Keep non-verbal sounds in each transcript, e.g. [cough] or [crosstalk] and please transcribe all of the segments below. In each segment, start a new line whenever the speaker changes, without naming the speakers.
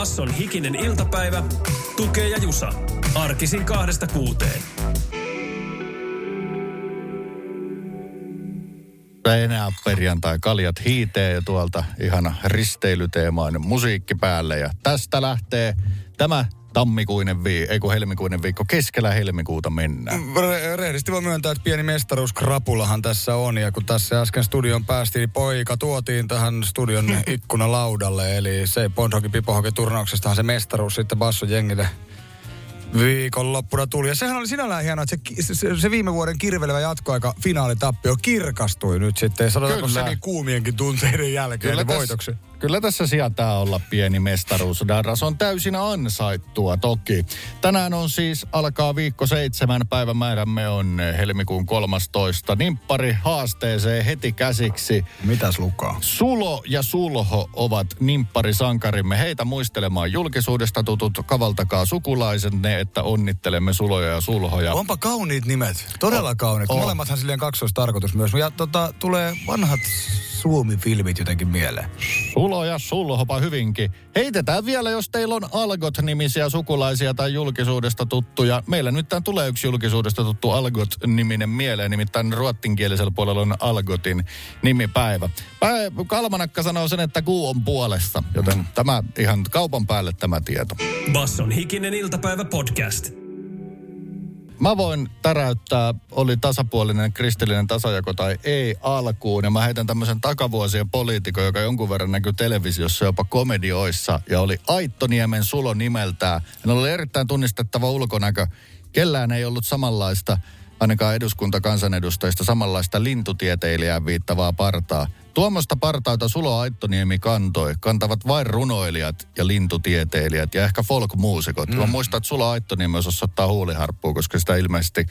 Basson hikinen iltapäivä. Tukee ja Jusa. Arkisin kahdesta kuuteen.
Enää perjantai. Kaljat hiitee ja tuolta ihana risteilyteemainen musiikki päälle. Ja tästä lähtee tämä tammikuinen viikko, ei kun helmikuinen viikko, keskellä helmikuuta mennään.
Re- rehellisesti voi myöntää, että pieni mestaruuskrapulahan tässä on. Ja kun tässä äsken studion päästiin, niin poika tuotiin tähän studion [laughs] ikkunalaudalle. Eli se Pondhoki Pipohoki turnauksestahan se mestaruus sitten Basso jengille viikonloppuna tuli. Ja sehän oli sinällään hienoa, että se, se, se viime vuoden kirvelevä jatkoaika finaalitappio kirkastui nyt sitten. Sanotaanko
Kyllä.
se niin kuumienkin tunteiden jälkeen
Kyllä
Kyllä voitoksi.
Kyllä tässä sietää olla pieni mestaruus. Darras on täysin ansaittua toki. Tänään on siis, alkaa viikko seitsemän päivämäärämme on helmikuun 13. Nimppari haasteeseen heti käsiksi.
Mitäs lukaa?
Sulo ja Sulho ovat nimpparisankarimme. Heitä muistelemaan julkisuudesta tutut. Kavaltakaa sukulaiset ne, että onnittelemme Suloja ja Sulhoja.
Onpa kauniit nimet. Todella kauniit.
on.
Molemmathan silleen kaksoistarkoitus myös. Ja tota, tulee vanhat Suomi-filmit jotenkin mieleen.
Ja Sulhopa hyvinkin. Heitetään vielä, jos teillä on Algot-nimisiä sukulaisia tai julkisuudesta tuttuja. Meillä nyt tämän tulee yksi julkisuudesta tuttu Algot-niminen mieleen, nimittäin ruottinkielisellä puolella on Algotin nimipäivä. Pä- Kalmanakka sanoo sen, että kuu on puolessa, joten tämä ihan kaupan päälle tämä tieto.
Basson hikinen iltapäivä podcast.
Mä voin täräyttää, oli tasapuolinen kristillinen tasajako tai ei alkuun. Ja mä heitän tämmöisen takavuosien poliitikon, joka jonkun verran näkyy televisiossa jopa komedioissa. Ja oli Aittoniemen Sulo nimeltään. Hän oli erittäin tunnistettava ulkonäkö. Kellään ei ollut samanlaista, ainakaan eduskuntakansanedustajista, samanlaista lintutieteilijään viittavaa partaa. Tuommoista partauta Sulo Aittoniemi kantoi, kantavat vain runoilijat ja lintutieteilijät ja ehkä folk-muusikot. Mm. Mä muistan, että Sulo Aittoniemi osasi ottaa huuliharppua, koska sitä ilmeisesti,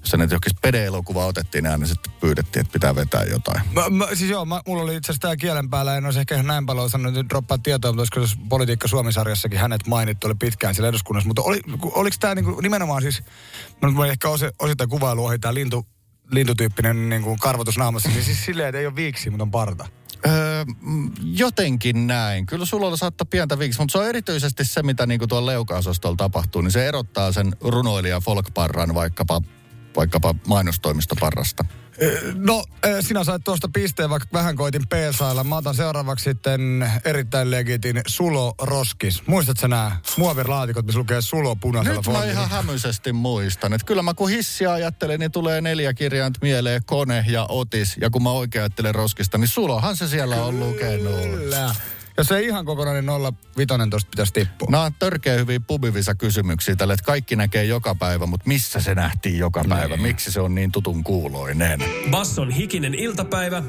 jos nyt jokin pede-elokuva otettiin, niin aina sitten pyydettiin, että pitää vetää jotain.
Mä, mä, siis joo, mä, mulla oli itse asiassa tää kielen päällä, en olisi ehkä ihan näin paljon sanonut nyt droppaa tietoa, mutta olisiko se Politiikka Suomi-sarjassakin hänet mainittu, oli pitkään siellä eduskunnassa. Mutta oli, oliko tämä niinku nimenomaan siis, mä nyt voin ehkä osi, osittain kuvailu ohi, tämä lintu, lintutyyppinen niinku karvotus naamassa, niin siis silleen, että ei ole viiksi, mutta on parta.
Öö, jotenkin näin. Kyllä sulla saattaa pientä viiksi, mutta se on erityisesti se, mitä niinku tuolla leuka-osastolla tapahtuu, niin se erottaa sen runoilija folkparran vaikkapa, vaikkapa mainostoimistoparrasta.
No, sinä sait tuosta pisteen, vaikka vähän koitin peesailla. Mä otan seuraavaksi sitten erittäin legitin Sulo Roskis. Muistatko nämä muovilaatikot, missä lukee Sulo punaisella
Nyt mä ihan hämyisesti muistan, että kyllä mä kun hissiä ajattelen, niin tulee neljä kirjainta mieleen, kone ja otis. Ja kun mä oikein ajattelen roskista, niin sulohan se siellä on lukenut.
Kyllä. Jos ei ihan kokonainen 05 tosta pitäisi tippua.
Nämä on törkeä hyviä pubivisa kysymyksiä tälle, että kaikki näkee joka päivä, mutta missä se nähtiin joka päivä? Miksi se on niin tutun kuuloinen?
Basson hikinen iltapäivä.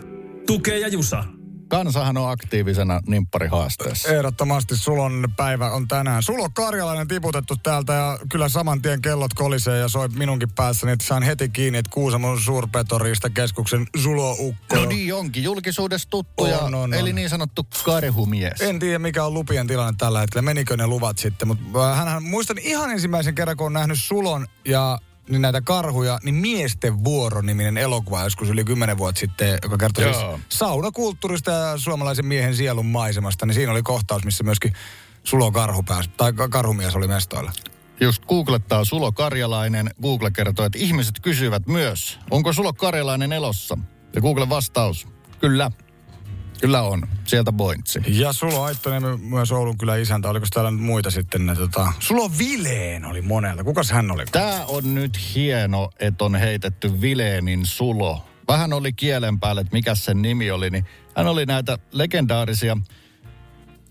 Tukee ja Jusa.
Kansahan on aktiivisena nimpparihaasteessa.
Ehdottomasti Sulon päivä on tänään. Sulo Karjalainen tiputettu täältä ja kyllä saman tien kellot kolisee ja soi minunkin päässäni, että saan heti kiinni, että Kuusamon suurpetoriista keskuksen Sulo Ukko.
No niin onkin, julkisuudessa tuttu ja,
On, on,
eli
on.
niin sanottu karhumies.
En tiedä, mikä on lupien tilanne tällä hetkellä, menikö ne luvat sitten, mutta hänhän muistan ihan ensimmäisen kerran, kun on nähnyt Sulon ja niin näitä karhuja, niin Miesten vuoro-niminen elokuva joskus yli kymmenen vuotta sitten, joka kertoi siis saunakulttuurista ja suomalaisen miehen sielun maisemasta, niin siinä oli kohtaus, missä myöskin Sulo karhu pääsi, tai ka- karhumies oli mestoilla.
Just googlettaa Sulo Karjalainen. Google kertoo, että ihmiset kysyvät myös, onko Sulo Karjalainen elossa? Ja Google vastaus, kyllä. Kyllä on. Sieltä pointsi.
Ja Sulo Aittonen myös Oulun kyllä isäntä, oliko täällä nyt muita sitten ne tota... Sulo Vileen oli monelta, kukas hän oli?
Tämä on nyt hieno, että on heitetty Vileenin Sulo. Vähän oli kielen päällä, että mikä sen nimi oli, niin hän oli näitä legendaarisia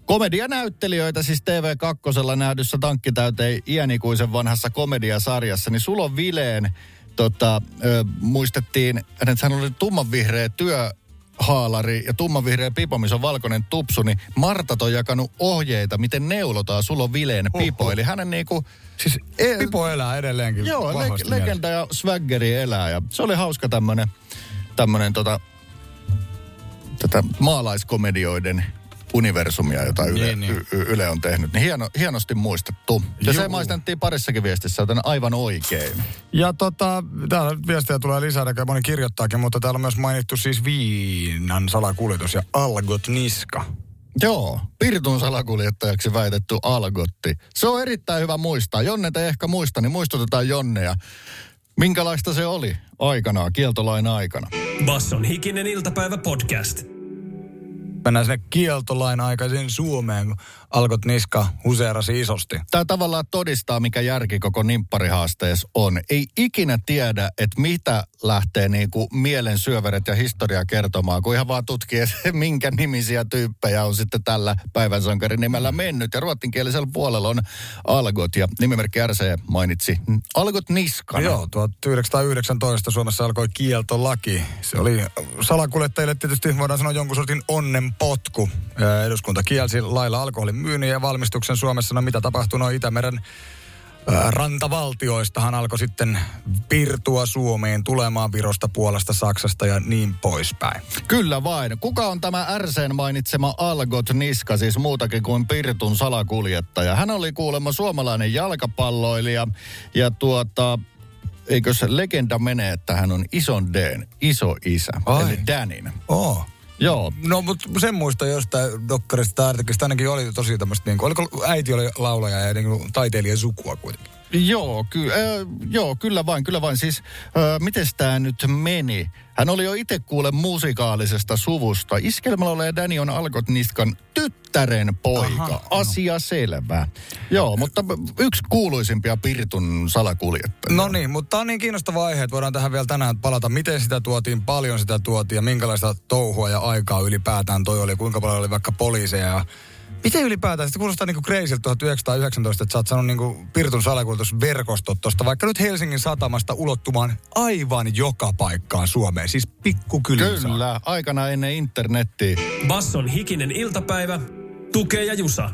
komedianäyttelijöitä, siis TV2 nähdyssä tankkitäyteen iänikuisen vanhassa komediasarjassa, niin Sulo Vileen tota, ö, muistettiin, että hän oli tummanvihreä työ haalari ja tummanvihreä pipo, missä on valkoinen tupsu, niin Martat on jakanut ohjeita, miten neulotaan sulla on vileen pipo.
Oho.
Eli hänen niinku...
Siis e- Pipo elää edelleenkin
Joo, le- legenda ja swaggeri elää. Ja se oli hauska tämmönen, tämmönen tota, tätä maalaiskomedioiden universumia, jota Yle,
Niin, niin.
Y- Y- Yle on tehnyt. Niin hieno, hienosti muistettu. Ja se
Juu.
maistettiin parissakin viestissä, joten aivan oikein.
Ja tota, täällä nyt viestejä tulee lisää, ja moni kirjoittaakin, mutta täällä on myös mainittu siis viinan salakuljetus ja Algot Niska.
Joo, Pirtun salakuljettajaksi väitetty Algotti. Se on erittäin hyvä muistaa. Jonne te ehkä muista, niin muistutetaan Jonneja. Minkälaista se oli aikanaan, kieltolain aikana?
Basson hikinen iltapäivä podcast.
Mennään sinne kieltolain aikaisiin Suomeen, kun Algot Niska huseerasi isosti.
Tämä tavallaan todistaa, mikä järki koko nimpparihaasteessa on. Ei ikinä tiedä, että mitä lähtee niinku mielen syöveret ja historia kertomaan, kun ihan vaan tutkii, että [laughs] minkä nimisiä tyyppejä on sitten tällä päivän sankarin nimellä mennyt. Ja ruotsinkielisellä puolella on Algot ja nimimerkki RC mainitsi Algot Niskana.
Joo, 1919 Suomessa alkoi kieltolaki. Se oli salakuljettajille tietysti voidaan sanoa jonkun sortin onnenpotku. Eduskunta kielsi lailla alkoholin myynnin ja valmistuksen Suomessa. No mitä tapahtui no Itämeren rantavaltioistahan alkoi sitten pirtua Suomeen tulemaan Virosta, Puolasta, Saksasta ja niin poispäin.
Kyllä vain. Kuka on tämä RCn mainitsema Algot Niska, siis muutakin kuin Pirtun salakuljettaja? Hän oli kuulemma suomalainen jalkapalloilija ja tuota, eikö se legenda mene, että hän on ison Dn iso isä,
Ai.
eli Danin.
Oh.
Joo,
No, mutta sen muista jostain dokkarista tai ainakin oli tosi tämmöistä, niin kuin, oliko äiti oli laulaja ja niin kuin, taiteilijan sukua kuitenkin.
Joo, ky- äh, joo, kyllä vain, kyllä vain. Siis, äh, miten tämä nyt meni? Hän oli jo itse kuule musikaalisesta suvusta. Iskelmällä Dani on Algot Niskan tyttären poika.
Aha, no.
Asia selvä. Joo, mutta yksi kuuluisimpia Pirtun salakuljettajia.
No niin, mutta tämä on niin kiinnostava aihe, että voidaan tähän vielä tänään palata. Miten sitä tuotiin, paljon sitä tuotiin ja minkälaista touhua ja aikaa ylipäätään toi oli, kuinka paljon oli vaikka poliiseja ja Miten ylipäätään? Se kuulostaa niinku crazyltä 1919, että sä oot saanut niinku Pirtun salakuljetusverkostot tosta, vaikka nyt Helsingin satamasta ulottumaan aivan joka paikkaan Suomeen, siis pikkukyliin. saakka.
Kyllä, aikana ennen internettiä.
Basson hikinen iltapäivä. Tukee ja Jusa.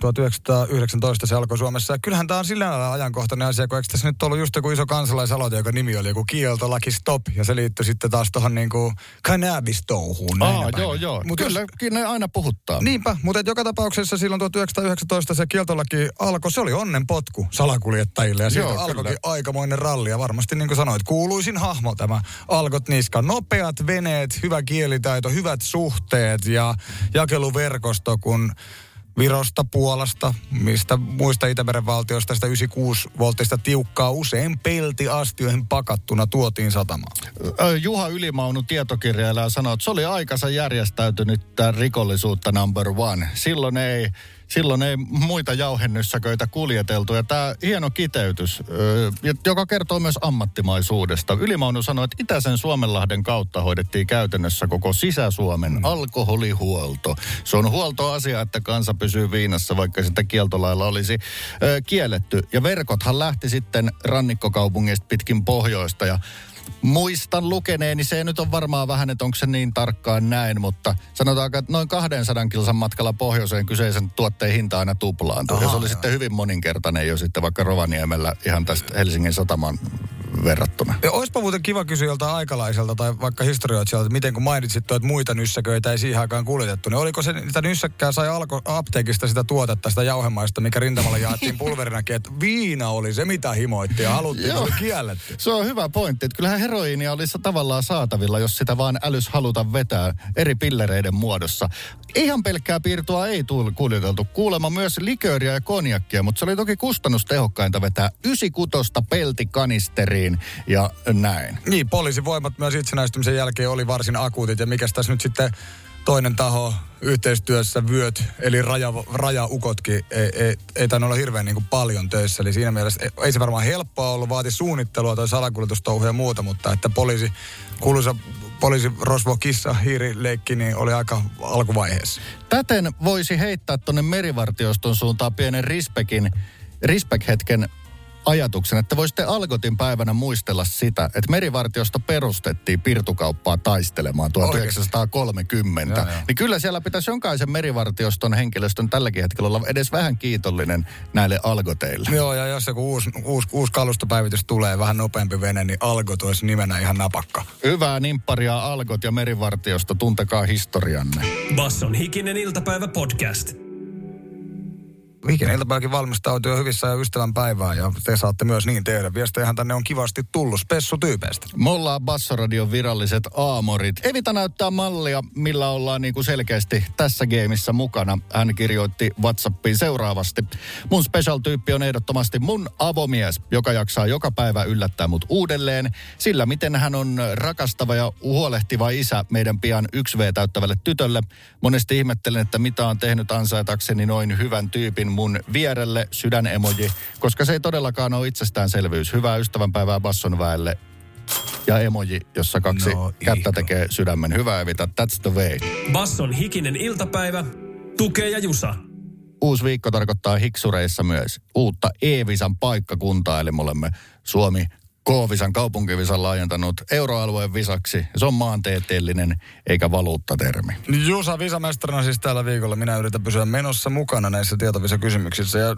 1919 se alkoi Suomessa. Ja kyllähän tämä on sillä lailla ajankohtainen asia, kun eikö tässä nyt ollut just joku iso kansalaisaloite, joka nimi oli joku kieltolaki stop, ja se liittyi sitten taas tuohon niinku cannabis-touhuun. näinä
Aa, joo, joo.
Mut
Kyllä,
jos-
ne aina puhuttaa.
Niinpä, mutta joka tapauksessa silloin 1919 se kieltolaki alkoi, se oli onnenpotku salakuljettajille ja siitä
Joo,
alkoikin aikamoinen ralli ja varmasti niin kuin sanoit, kuuluisin hahmo tämä Algot Niska. Nopeat veneet, hyvä kielitaito, hyvät suhteet ja jakeluverkosto, kun Virosta, Puolasta, mistä muista Itämeren valtioista sitä 96 volttista tiukkaa usein peltiastioihin pakattuna tuotiin satamaan.
Juha Ylimaunu tietokirjailija sanoi, että se oli aikansa järjestäytynyt rikollisuutta number one. Silloin ei, silloin ei muita jauhennyssäköitä kuljeteltu. Ja tämä hieno kiteytys, joka kertoo myös ammattimaisuudesta. Ylimaunu sanoi, että Itäisen Suomenlahden kautta hoidettiin käytännössä koko Sisä-Suomen alkoholihuolto. Se on huoltoasia, että kansa pysyy viinassa, vaikka sitä kieltolailla olisi kielletty. Ja verkothan lähti sitten rannikkokaupungeista pitkin pohjoista ja Muistan lukeneeni, se nyt on varmaan vähän, että onko se niin tarkkaan näin, mutta sanotaanko, että noin 200 kilsan matkalla pohjoiseen kyseisen tuotteen hinta aina tuplaantuu.
Aha,
ja se oli
joo.
sitten hyvin moninkertainen jo sitten vaikka Rovaniemellä ihan tästä Helsingin sataman verrattuna.
Ja olisipa muuten kiva kysyä joltain aikalaiselta tai vaikka historioitsijalta, että miten kun mainitsit tuo, että muita nyssäköitä ei siihen aikaan kuljetettu, niin oliko se, niitä nyssäkkää sai alko, apteekista sitä tuotetta, sitä jauhemaista, mikä rintamalla jaettiin [laughs] pulverinakin, että viina oli se, mitä himoitti ja haluttiin, että se oli kielletty.
Se on hyvä pointti, että kyllähän heroiinia olisi tavallaan saatavilla, jos sitä vaan älys haluta vetää eri pillereiden muodossa. Ihan pelkkää piirtoa ei kuljeteltu. Kuulemma myös likööriä ja konjakkia, mutta se oli toki kustannustehokkainta vetää 96 peltikanisteriin ja näin.
Niin, poliisivoimat myös itsenäistymisen jälkeen oli varsin akuutit ja mikä tässä nyt sitten toinen taho yhteistyössä vyöt, eli raja, rajaukotkin, ei, ei, ei tainnut olla hirveän niin paljon töissä. Eli siinä mielessä ei, ei se varmaan helppoa ollut, vaati suunnittelua tai salakuljetustouhuja ja muuta, mutta että poliisi, kuuluisa poliisi Rosvo Kissa hiirileikki, niin oli aika alkuvaiheessa.
Täten voisi heittää tuonne merivartioston suuntaan pienen rispekin, respect-hetken ajatuksen, että voisitte Algotin päivänä muistella sitä, että merivartiosta perustettiin pirtukauppaa taistelemaan 1930.
Joo, joo.
Niin kyllä siellä pitäisi jokaisen merivartioston henkilöstön tälläkin hetkellä olla edes vähän kiitollinen näille Algoteille.
Joo, ja jos joku uusi, uusi, uusi kalustopäivitys tulee, vähän nopeampi vene, niin Algot olisi nimenä ihan napakka.
Hyvää nimpparia Algot ja merivartiosta, tuntekaa historianne.
Basson hikinen iltapäivä podcast.
Hikinen iltapäiväkin valmistautuu jo hyvissä ja ystävän päivään ja te saatte myös niin tehdä. Viestejähän tänne on kivasti tullut spessutyypeistä.
Me ollaan Bassoradion viralliset aamorit. Evita näyttää mallia, millä ollaan niin kuin selkeästi tässä gameissa mukana. Hän kirjoitti Whatsappiin seuraavasti. Mun special-tyyppi on ehdottomasti mun avomies, joka jaksaa joka päivä yllättää mut uudelleen. Sillä miten hän on rakastava ja huolehtiva isä meidän pian 1V täyttävälle tytölle. Monesti ihmettelen, että mitä on tehnyt ansaitakseni noin hyvän tyypin mun vierelle sydänemoji, koska se ei todellakaan ole itsestäänselvyys. Hyvää ystävänpäivää Basson väelle ja emoji, jossa kaksi
No,
kättä tekee sydämen. Hyvä Evita, that's the way.
Basson hikinen iltapäivä. Tukee ja Jusa.
Uusi viikko tarkoittaa hiksureissa myös uutta E-visan paikkakuntaa, eli me olemme Suomi K-visan kaupunkivisan laajentanut euroalueen visaksi. Se on maantieteellinen eikä valuuttatermi.
Jusa Visamestarina siis tällä viikolla. Minä yritän pysyä menossa mukana näissä tietovisa-kysymyksissä. Ja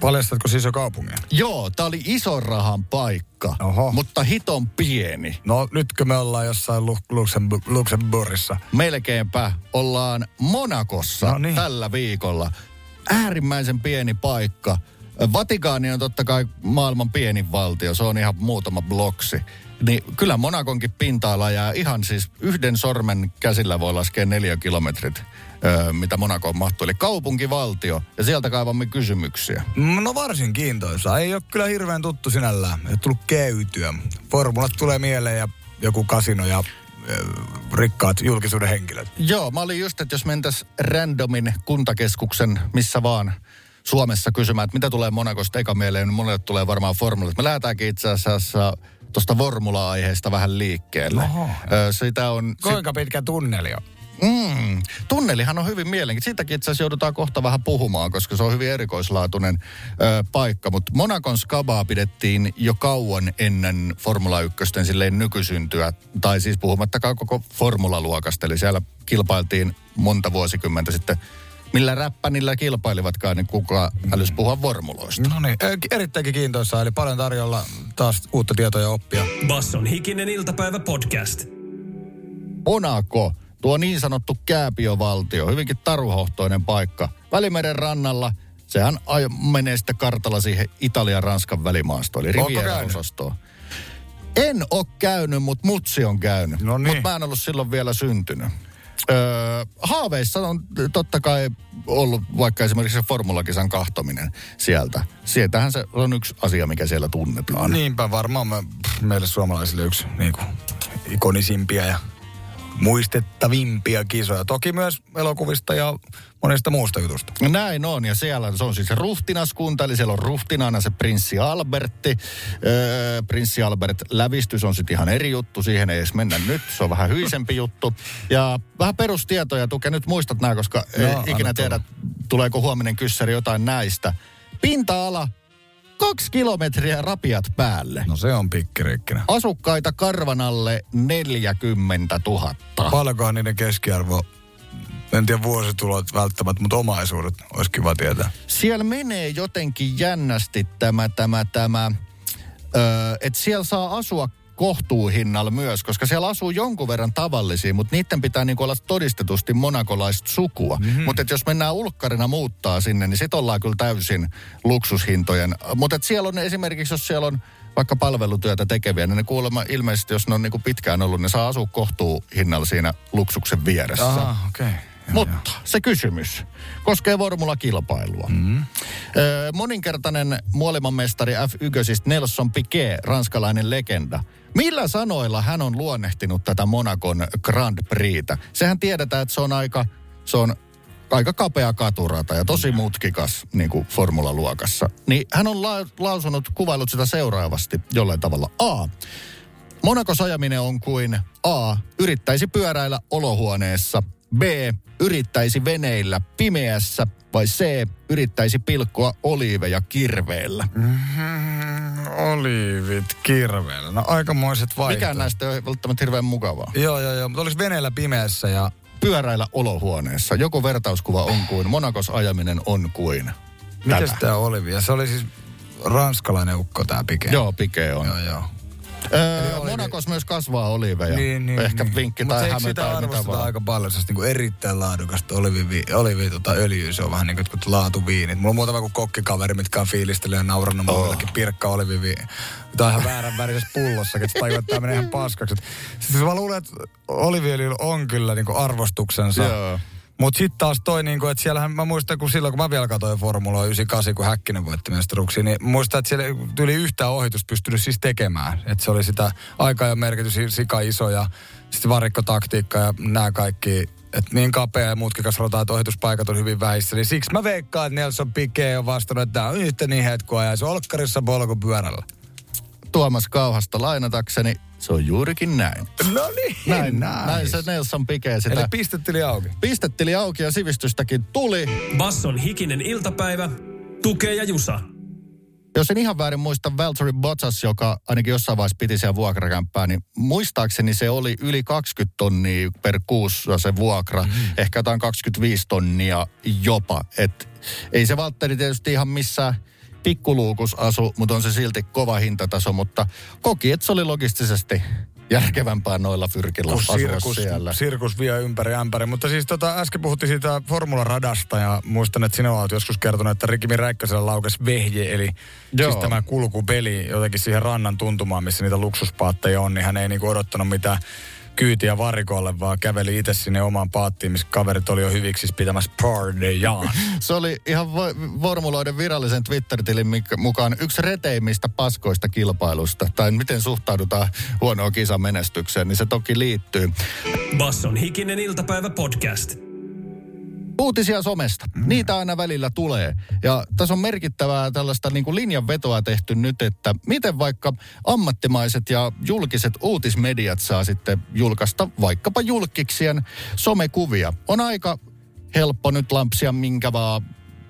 paljastatko siis jo kaupungin?
Joo, tää oli ison rahan paikka,
Oho.
mutta hiton pieni.
No nytkö me ollaan jossain Lu- Luxembu- Luxemburgissa?
Melkeinpä ollaan Monakossa
No niin.
tällä viikolla. Äärimmäisen pieni paikka. Vatikaani on totta kai maailman pienin valtio, se on ihan muutama bloksi. Niin kyllä Monakonkin pinta-ala jää ihan siis yhden sormen käsillä voi laskea neljä kilometrit, öö, mitä Monakoon mahtuu. Eli kaupunkivaltio, ja sieltä kaivamme kysymyksiä.
No varsin kiintoisa. Ei ole kyllä hirveän tuttu sinällään. Ei ole tullut käytyä. Formulat tulee mieleen ja joku kasino ja rikkaat julkisuuden henkilöt.
Joo, mä olin just, että jos mentäs randomin kuntakeskuksen missä vaan Suomessa kysymään, että mitä tulee Monakosta eka mieleen, niin mulle tulee varmaan formulat. Me lähdetäänkin itse asiassa tuosta formula-aiheesta vähän liikkeelle.
Oho.
Sitä on...
Kuinka pitkä tunneli on?
Mm, tunnelihan on hyvin mielenkiintoinen. Siitäkin itse asiassa joudutaan kohta vähän puhumaan, koska se on hyvin erikoislaatuinen ö, paikka. Mutta Monakon skabaa pidettiin jo kauan ennen Formula 1 silleen nykysyntyä. Tai siis puhumattakaan koko formulaluokasta. Eli siellä kilpailtiin monta vuosikymmentä sitten. Millä räppänillä kilpailivatkaan, niin kuka älys puhua formuloista.
No niin, erittäinkin kiintoisa. Eli paljon tarjolla taas uutta tietoa ja oppia.
Basson hikinen iltapäivä podcast.
Monaco, tuo niin sanottu kääpiovaltio, hyvinkin taruhohtoinen paikka. Välimeren rannalla, sehän aj- menee sitten kartalla siihen Italian-Ranskan välimaastoon, eli Riviera-osastoon. En ole käynyt, mutta mutsi on käynyt.
No niin.
Mutta mä en ollut silloin vielä syntynyt. Öö, haaveissa on totta kai ollut vaikka esimerkiksi se formulakisan kahtominen sieltä. Sieltähän se on yksi asia, mikä siellä tunnetaan.
Niinpä varmaan me, meille suomalaisille yksi niin kuin, ikonisimpia ja muistettavimpia kisoja. Toki myös elokuvista ja monesta muusta jutusta.
Näin on, ja siellä se on siis ruhtinaskunta, eli siellä on ruhtinaana se prinssi Albertti. Öö, prinssi Albert lävistys on sitten ihan eri juttu, siihen ei edes mennä nyt, se on vähän hyisempi juttu. Ja vähän perustietoja, Tuke nyt muistat nämä, koska no, ikinä tiedä, tuleeko huominen kyssäri jotain näistä. Pinta-ala, kaksi kilometriä rapiat päälle.
No se on pikkiriikkinen.
Asukkaita karvanalle 40 000.
Paljonkohan niiden keskiarvo, en tiedä vuositulot välttämättä, mutta omaisuudet olisi kiva tietää.
siellä menee jotenkin jännästi tämä, tämä, tämä, öö, että siellä saa asua kohtuuhinnalla myös, koska siellä asuu jonkun verran tavallisia, mutta niiden pitää niinku olla todistetusti monakolaista sukua. Mm-hmm. Mutta jos mennään ulkkarina muuttaa sinne, niin sit ollaan kyllä täysin luksushintojen. Mutta siellä on esimerkiksi, jos siellä on vaikka palvelutyötä tekeviä, niin ne kuulemma ilmeisesti, jos ne on niinku pitkään ollut, ne saa asua kohtuuhinnalla siinä luksuksen vieressä.
Ah, okei. Okay.
Mutta se kysymys koskee formulakilpailua. Mm. Öö, moninkertainen maailmanmestari F1 Nelson Piquet, ranskalainen legenda. Millä sanoilla hän on luonnehtinut tätä Monakon Grand Prixtä? Sehän tiedetään, että se on aika, se on aika kapea katurata ja tosi mutkikas niin kuin formulaluokassa. Niin hän on la- lausunut, kuvailut sitä seuraavasti jollain tavalla. A. Monakos ajaminen on kuin A. Yrittäisi pyöräillä olohuoneessa. B. Yrittäisi veneillä pimeässä. Vai C. Yrittäisi pilkkoa oliiveja kirveellä.
Olivit kirveellä. No aikamoiset vaihtoehdot.
Mikään näistä ei välttämättä hirveän mukavaa.
Joo, joo, joo. Mutta olisi veneellä pimeässä ja...
Pyöräillä olohuoneessa. Joku vertauskuva on kuin, Monakos ajaminen on kuin.
Mikäs
Tätä.
tää Olivia? Se oli siis ranskalainen ukko tää Pike.
Joo, Pike on.
Joo, joo.
Öö,
Olivi-
Monakos myös kasvaa oliveja. Ehkä vinkki
Mut
tai häme
sitä
tai mitä
arvostetaan
vaan.
aika paljon, se on niinku erittäin laadukasta olivi, olivi tota, öljyä, se on vähän niin kuin laatuviinit. Mulla on muutama kuin kokkikaveri, mitkä on fiilistellyt ja naurannut oh. muillekin pirkka olivivi. Tämä on ihan väärän värisessä pullossa, että tajuu, että tämä menee ihan paskaksi. Et Siis mä luulen, että oliviöljyllä on kyllä niinku arvostuksensa.
Joo.
Mutta sitten taas toi, niinku, että siellähän mä muistan, kun silloin kun mä vielä katsoin Formula 98, kun Häkkinen voitti mestaruksia, niin muistan, että siellä tuli yhtään ohitusta pystynyt siis tekemään. Että se oli sitä aikaa ja merkitys sika iso ja sitten varikkotaktiikka ja nämä kaikki. Että niin kapea ja mutkikas rota, että ohituspaikat on hyvin vähissä. Niin siksi mä veikkaan, että Nelson Piquet on vastannut, että tämä on yhtä niin hetkoa ja se olkkarissa polkupyörällä.
Tuomas Kauhasta lainatakseni, se on juurikin näin.
No niin,
Näin, näin se Nelson Pike sitä
Eli pistetteli auki.
pistetteli auki ja sivistystäkin tuli.
Basson hikinen iltapäivä, tukee ja jusa.
Jos en ihan väärin muista, Valtteri Bottas, joka ainakin jossain vaiheessa piti siellä vuokrakämppää, niin muistaakseni se oli yli 20 tonnia per kuussa se vuokra. Mm. Ehkä jotain 25 tonnia jopa. Et ei se Valtteri tietysti ihan missään pikkuluukus asu, mutta on se silti kova hintataso, mutta koki, että se oli logistisesti järkevämpää noilla fyrkillä
kun
asua
sirkus,
siellä.
sirkus vie ympäri ämpäri. Mutta siis tota, äsken puhuttiin siitä formularadasta ja muistan, että sinä olet joskus kertonut, että Rikimi Räikkösellä laukesi vehje, eli
Joo.
siis tämä kulkupeli jotenkin siihen rannan tuntumaan, missä niitä luksuspaatteja on, niin hän ei niinku odottanut mitään kyytiä varikolle, vaan käveli itse sinne omaan paattiin, missä kaverit oli jo hyviksi pitämässä pardejaan. [laughs]
Se oli ihan vo- formuloiden virallisen Twitter-tilin mukaan yksi reteimmistä paskoista kilpailusta. Tai miten suhtaudutaan huonoon kisan menestykseen, niin se toki liittyy.
Basson hikinen iltapäivä podcast.
Uutisia somesta. Niitä aina välillä tulee. Ja tässä on merkittävää tällaista niin kuin linjanvetoa tehty nyt, että miten vaikka ammattimaiset ja julkiset uutismediat saa sitten julkaista vaikkapa julkiksien somekuvia. On aika helppo nyt lampsia minkä vaan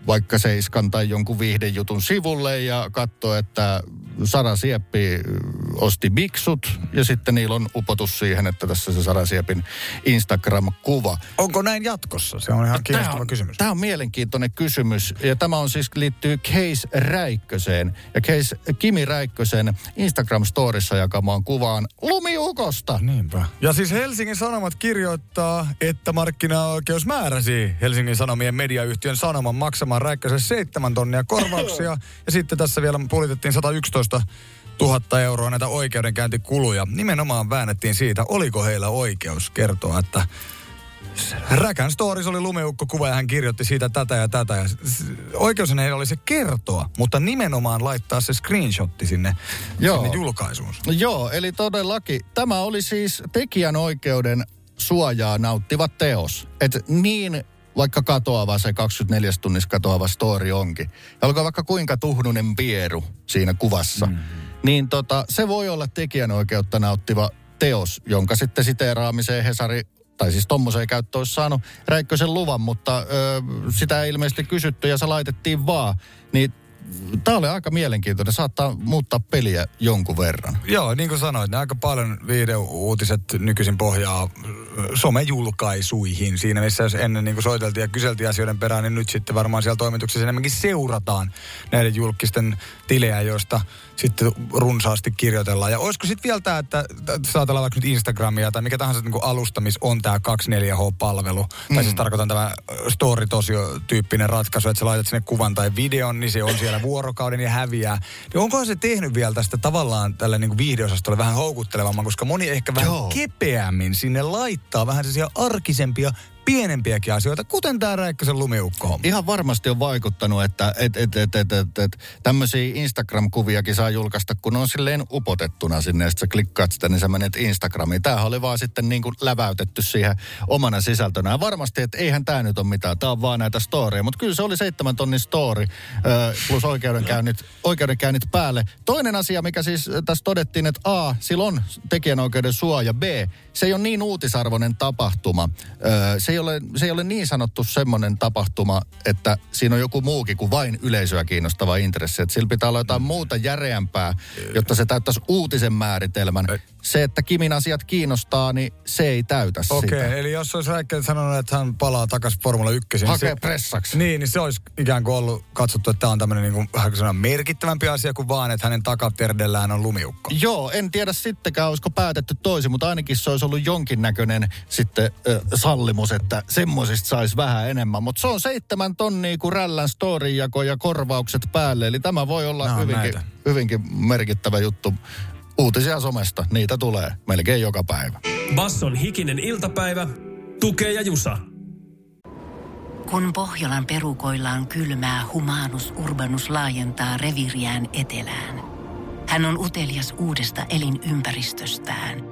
vaikka Seiskan tai jonkun viihdejutun sivulle ja katsoa, että Sara Sieppi osti biksut ja sitten niillä on upotus siihen, että tässä se Sara Siepin Instagram-kuva.
Onko näin jatkossa? Se on ihan kiinnostava
on,
kysymys.
Tämä on mielenkiintoinen kysymys ja tämä on siis liittyy Case Räikköseen. Ja Case Kimi Räikkösen Instagram-storissa jakamaan kuvaan lumiukosta.
Niinpä. Ja siis Helsingin Sanomat kirjoittaa, että markkinaoikeus määräsi Helsingin Sanomien mediayhtiön Sanoman maksamaan Räikkösen 7 tonnia korvauksia. ja sitten tässä vielä pulitettiin 111 000 euroa näitä oikeudenkäyntikuluja. Nimenomaan väännettiin siitä, oliko heillä oikeus kertoa, että Räkän stories oli lumeukko-kuva ja hän kirjoitti siitä tätä ja tätä. Ja s- s- oikeushan heillä oli se kertoa, mutta nimenomaan laittaa se screenshotti sinne,
Joo.
sinne julkaisuun.
Joo, eli todellakin tämä oli siis tekijänoikeuden suojaa nauttiva teos. Että niin vaikka katoava se 24 tunnissa katoava story onkin. Ja olkoon vaikka kuinka tuhnunen pieru siinä kuvassa. Mm. Niin tota, se voi olla tekijänoikeutta nauttiva teos, jonka sitten siteeraamiseen Hesari tai siis tommoseen käyttö olisi saanut Räikkösen luvan, mutta ö, sitä ei ilmeisesti kysytty ja se laitettiin vaan. Niin tämä oli aika mielenkiintoinen. Saattaa muuttaa peliä jonkun verran.
Joo, niin kuin sanoit, ne aika paljon videouutiset nykyisin pohjaa ö, somejulkaisuihin. Siinä missä jos ennen niin kuin soiteltiin ja kyseltiin asioiden perään, niin nyt sitten varmaan siellä toimituksessa enemmänkin seurataan näiden julkisten tilejä, joista sitten runsaasti kirjoitellaan. Ja olisiko sitten vielä tämä, että saatellaan vaikka nyt Instagramia tai mikä tahansa niin kuin alusta, missä on tämä 24H-palvelu. Mm. Tai siis tarkoitan tämä story tyyppinen ratkaisu, että sä laitat sinne kuvan tai videon, niin se on siellä vuorokauden ja häviää. Niin onkohan se tehnyt vielä tästä tavallaan tälle niin viihdeosastolle vähän houkuttelevamman, koska moni ehkä vähän
Joo.
kepeämmin sinne laittaa vähän sellaisia arkisempia, pienempiäkin asioita, kuten tämä Räikkösen lumiukko
Ihan varmasti on vaikuttanut, että et, et, et, et, et, et, tämmöisiä Instagram-kuviakin saa julkaista, kun on silleen upotettuna sinne, sitten sä klikkaat sitä, niin sä menet Instagramiin. Tämähän oli vaan sitten niin kuin läväytetty siihen omana sisältönä. Ja varmasti, että eihän tämä nyt ole mitään, tämä on vaan näitä storeja, mutta kyllä se oli seitsemän tonnin story, plus oikeudenkäynnit, oikeudenkäynnit päälle. Toinen asia, mikä siis tässä todettiin, että A, sillä on tekijänoikeuden suoja, B, se ei ole niin uutisarvoinen tapahtuma. Ö, se se ei, ole, se ei ole niin sanottu semmoinen tapahtuma, että siinä on joku muukin kuin vain yleisöä kiinnostava intressi. Että sillä pitää olla jotain muuta järeämpää, jotta se täyttäisi uutisen määritelmän. Se, että Kimin asiat kiinnostaa, niin se ei täytä
Okei,
sitä.
okay, eli jos olisi Räikkönen sanonut, että hän palaa takaisin Formula 1, niin
Hakee
se,
pressaksi.
niin, niin se olisi ikään kuin ollut katsottu, että tämä on tämmöinen niin kuin, merkittävämpi asia kuin vaan, että hänen takaterdellään on lumiukko.
Joo, en tiedä sittenkään, olisiko päätetty toisin, mutta ainakin se olisi ollut jonkinnäköinen sitten äh, sallimus, että semmoisista saisi vähän enemmän. Mutta se on seitsemän tonnia kuin rällän storyjako ja korvaukset päälle, eli tämä voi olla
on
hyvinkin,
näitä.
hyvinkin merkittävä juttu. Uutisia somesta, niitä tulee melkein joka päivä.
Basson hikinen iltapäivä. Tukee ja Jusa.
Kun Pohjolan perukoillaan kylmää, humanus urbanus laajentaa reviriään etelään. Hän on utelias uudesta elinympäristöstään.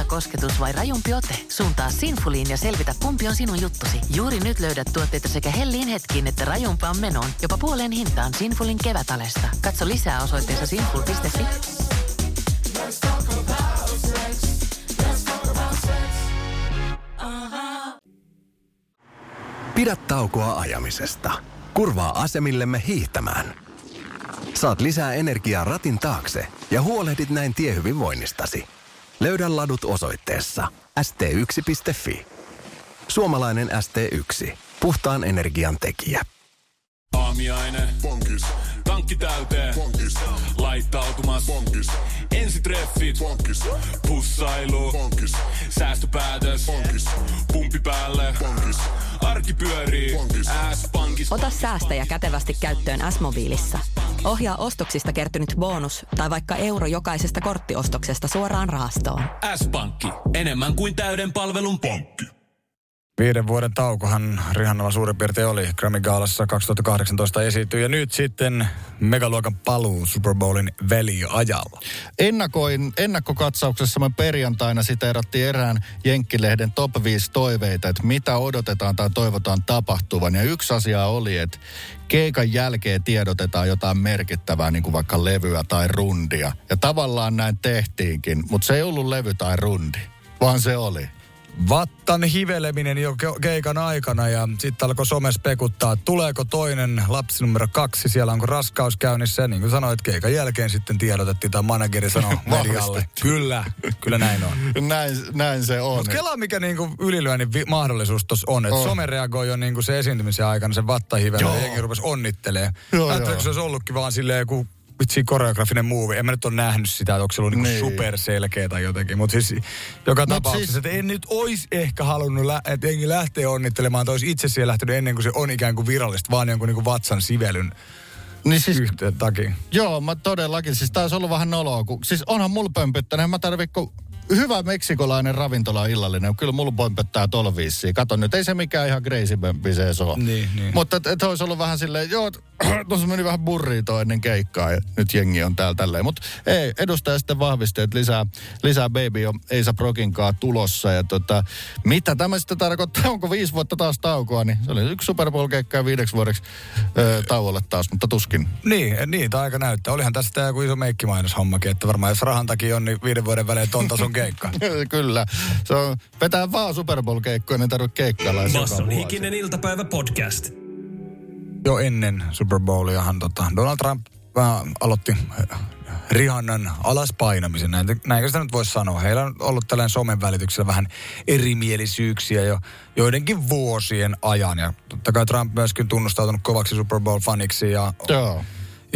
Hella kosketus vai rajumpi ote? Suuntaa Sinfuliin ja selvitä, kumpi on sinun juttusi. Juuri nyt löydät tuotteita sekä hellin hetkiin että rajumpaan menoon. Jopa puoleen hintaan Sinfulin kevätalesta. Katso lisää osoitteessa sinful.fi.
Pidä taukoa ajamisesta. Kurvaa asemillemme hiihtämään. Saat lisää energiaa ratin taakse ja huolehdit näin tiehyvinvoinnistasi. Löydä ladut osoitteessa st1.fi. Suomalainen ST1. Puhtaan energian tekijä.
Aamiaine. Bonkis. Tankki täyteen. Bonkis. Laittautumas. Bonkis. Ensitreffit. Bonkis. Pussailu. Bonkis. Säästöpäätös. Bonkis. Pumpi päälle. Bonkis. Arki pyörii. S-pankis.
Ota säästäjä kätevästi käyttöön S-mobiilissa. Ohjaa ostoksista kertynyt bonus tai vaikka euro jokaisesta korttiostoksesta suoraan rahastoon.
S-pankki. Enemmän kuin täyden palvelun pankki.
Viiden vuoden taukohan Rihannalla suurin piirtein oli. Grammy Gaalassa 2018 esiintyi ja nyt sitten megaluokan paluu Super Bowlin väliajalla.
Ennakoin, ennakkokatsauksessa me perjantaina siteerattiin erään Jenkkilehden top 5 toiveita, että mitä odotetaan tai toivotaan tapahtuvan. Ja yksi asia oli, että keikan jälkeen tiedotetaan jotain merkittävää, niin kuin vaikka levyä tai rundia. Ja tavallaan näin tehtiinkin, mutta se ei ollut levy tai rundi, vaan se oli.
Vattan hiveleminen jo ke- keikan aikana ja sitten alkoi some spekuttaa, että tuleeko toinen lapsi numero kaksi, siellä onko raskaus käynnissä. Ja niin kuin sanoit, keikan jälkeen sitten tiedotettiin, tai manageri sanoi [laughs] medialle. Kyllä, kyllä näin on. [laughs]
Näin, näin se on.
Mutta kelaa mikä niinku ylilyönnin vi- mahdollisuus tuossa on. Että some reagoi jo niinku se esiintymisen aikana, se vattahivellä
Joo.
ja jengi rupesi onnittelee.
Joo, joo.
kun se olisi ollutkin vaan silleen joku vitsi koreografinen movie. En mä nyt ole nähnyt sitä, että onko se ollut niinku
Niin.
superselkeä tai jotenkin. Mutta siis joka
Mut
tapauksessa,
siis-
että en nyt olisi ehkä halunnut, lä- että jengi lähtee onnittelemaan, että olisi itse siellä lähtenyt ennen kuin se on ikään kuin virallista, vaan jonkun niinku vatsan sivelyn
Niin siis
yhteen takia.
Joo, mä todellakin. Siis taisi ollut vähän noloa. Kun, siis onhan mulla pömpöttänyt. En mä tarvi, kun hyvä meksikolainen ravintola illallinen. Kyllä mulla pömpöttää tol viisiin. Kato nyt, ei se mikään ihan crazy se on.
Niin, niin.
Mutta et, et olisi ollut vähän silleen, joo, [clears throat] tuossa meni vähän burrito ennen keikkaa ja nyt jengi on täällä tälleen. Mutta ei, edustaja sitten vahvisti, että lisää, lisää Baby on Eisa Prokinkaa tulossa. Ja tota, mitä tämä sitten tarkoittaa, onko viisi vuotta taas taukoa, niin se oli yksi Super Bowl-keikka viideksi vuodeksi ö, tauolle taas, mutta tuskin.
Niin, niin, tämä aika näyttää. Olihan tässä tämä joku iso meikkimainoshommakin, että varmaan jos rahan takia on, niin viiden vuoden välein ton tason keikka. [laughs]
Kyllä. Se on, vetää vaan Super Bowl-keikkoja, niin tarvitse keikkailla.
Basson
vuosi.
hikinen iltapäivä podcast.
Jo ennen Super Bowliahan tota, Donald Trump vähän aloitti äh, Rihannan alaspainamisen. Näin, näinkö sitä nyt voisi sanoa? Heillä on ollut tällainen somen välityksellä vähän erimielisyyksiä jo joidenkin vuosien ajan. Ja totta kai Trump myöskin tunnustautunut kovaksi Super Bowl-faniksi ja
Joo.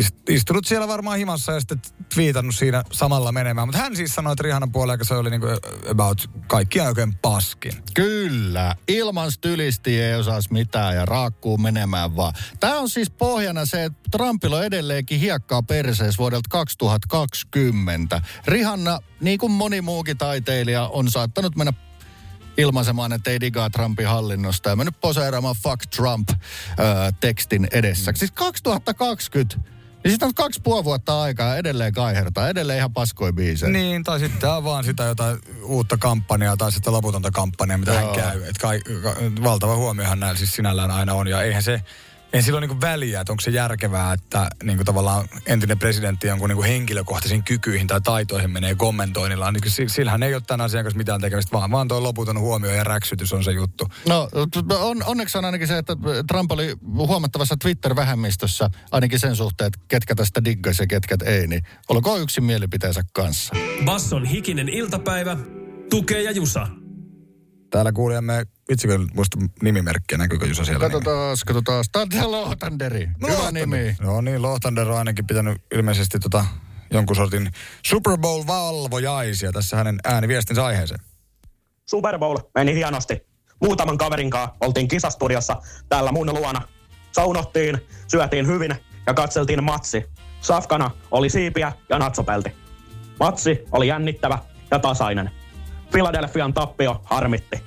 Ist- istunut siellä varmaan himassa ja sitten twiitannut siinä samalla menemään. Mutta hän siis sanoi, että Rihannan puolella se oli niinku about kaikkia oikein paskin.
Kyllä. Ilman stylisti ei osaisi mitään ja raakkuu menemään vaan. Tämä on siis pohjana se, että Trumpilla on edelleenkin hiekkaa perseessä vuodelta 2020. Rihanna, niin kuin moni muukin taiteilija, on saattanut mennä ilmaisemaan, että ei digaa Trumpin hallinnosta ja mennyt poseeraamaan Fuck Trump-tekstin edessä. Siis 2020 Niin sitten on kaksi puoli vuotta aikaa edelleen kaihertaa, edelleen ihan paskoi biisejä.
Niin, tai sitten on vaan sitä jotain uutta kampanjaa tai sitten loputonta kampanjaa, mitä hän
Joo.
käy. Et kai, ka, valtava huomiohan näillä siis sinällään aina on. Ja eihän se, ei sillä ole niinku väliä, että onko se järkevää, että niinku tavallaan entinen presidentti jonkun niinku henkilökohtaisiin kykyihin tai taitoihin menee kommentoinnilla. Niin si- sillähän ei ole tämän asian kanssa mitään tekemistä, vaan, vaan tuo loputon huomio ja räksytys on se juttu.
No on, onneksi on ainakin se, että Trump oli huomattavassa Twitter-vähemmistössä ainakin sen suhteen, että ketkä tästä diggasi ja ketkä ei, niin olkoon yksin mielipiteensä kanssa.
Basson hikinen iltapäivä, tukee ja jusa.
Täällä kuulijamme, vitsikö muista nimimerkkiä, näkyykö Jusa siellä?
Katsotaan, katsotaan. Tämä on Lohtanderi. Hyvä nimi.
No niin, Lohtander on ainakin pitänyt ilmeisesti tota, jonkun sortin Super Bowl-valvojaisia tässä hänen ääniviestinsä aiheeseen.
Super Bowl meni hienosti. Muutaman kaverin kanssa oltiin kisastudiossa täällä mun luona. Saunottiin, syötiin hyvin ja katseltiin matsi. Safkana oli siipiä ja natsopelti. Matsi oli jännittävä ja tasainen. Philadelphian tappio harmitti.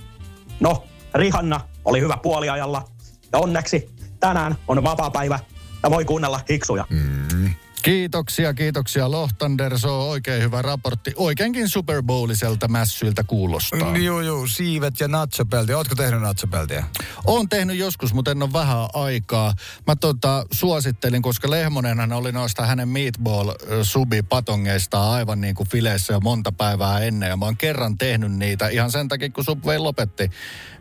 No, Rihanna oli hyvä puoliajalla ja onneksi tänään on vapaa päivä ja voi kuunnella hiksuja.
Kiitoksia, kiitoksia Lohtander. Se on oikein hyvä raportti. Oikeinkin Super Bowliselta mässyiltä kuulostaa.
Joo, joo, siivet ja natsopelti. Ootko tehnyt natsopeltiä?
Olen tehnyt joskus, mutta en ole vähän aikaa. Mä tota, suosittelin, koska Lehmonenhan oli noista hänen meatball subi patongeistaan aivan niin kuin fileissä jo monta päivää ennen. Ja mä oon kerran tehnyt niitä ihan sen takia, kun Subway lopetti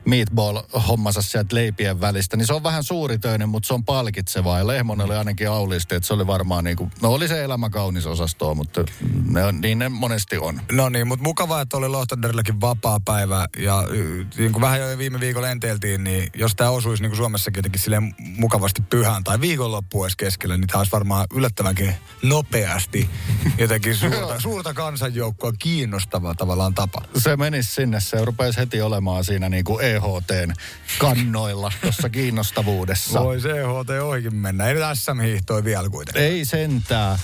meatball-hommansa sieltä leipien välistä. Niin se on vähän suuritöinen, mutta se on palkitsevaa. Ja Lehmonen oli ainakin aulisti, että se oli varmaan niin kuin, no oli se elämä kaunis osastoa, mutta ne on, niin ne monesti on.
No niin, mutta mukavaa, että oli Lohtanderillakin vapaa päivä. Ja niin kuin vähän jo viime viikolla enteiltiin, niin jos tämä osuisi niin kuin Suomessakin jotenkin silleen mukavasti pyhään tai viikonloppuun edes keskellä, niin tämä olisi varmaan yllättävänkin nopeasti jotenkin [laughs] suurta, suurta kansanjoukkoa kiinnostava tavallaan tapa.
se menisi sinne, se rupesi heti olemaan siinä niin kuin EHTn kannoilla tuossa kiinnostavuudessa.
Voi CHT ohikin mennä. Ei nyt SM-hiihtoi vielä kuitenkaan.
Ei sentää.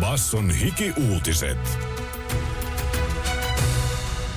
Basson hiki-uutiset.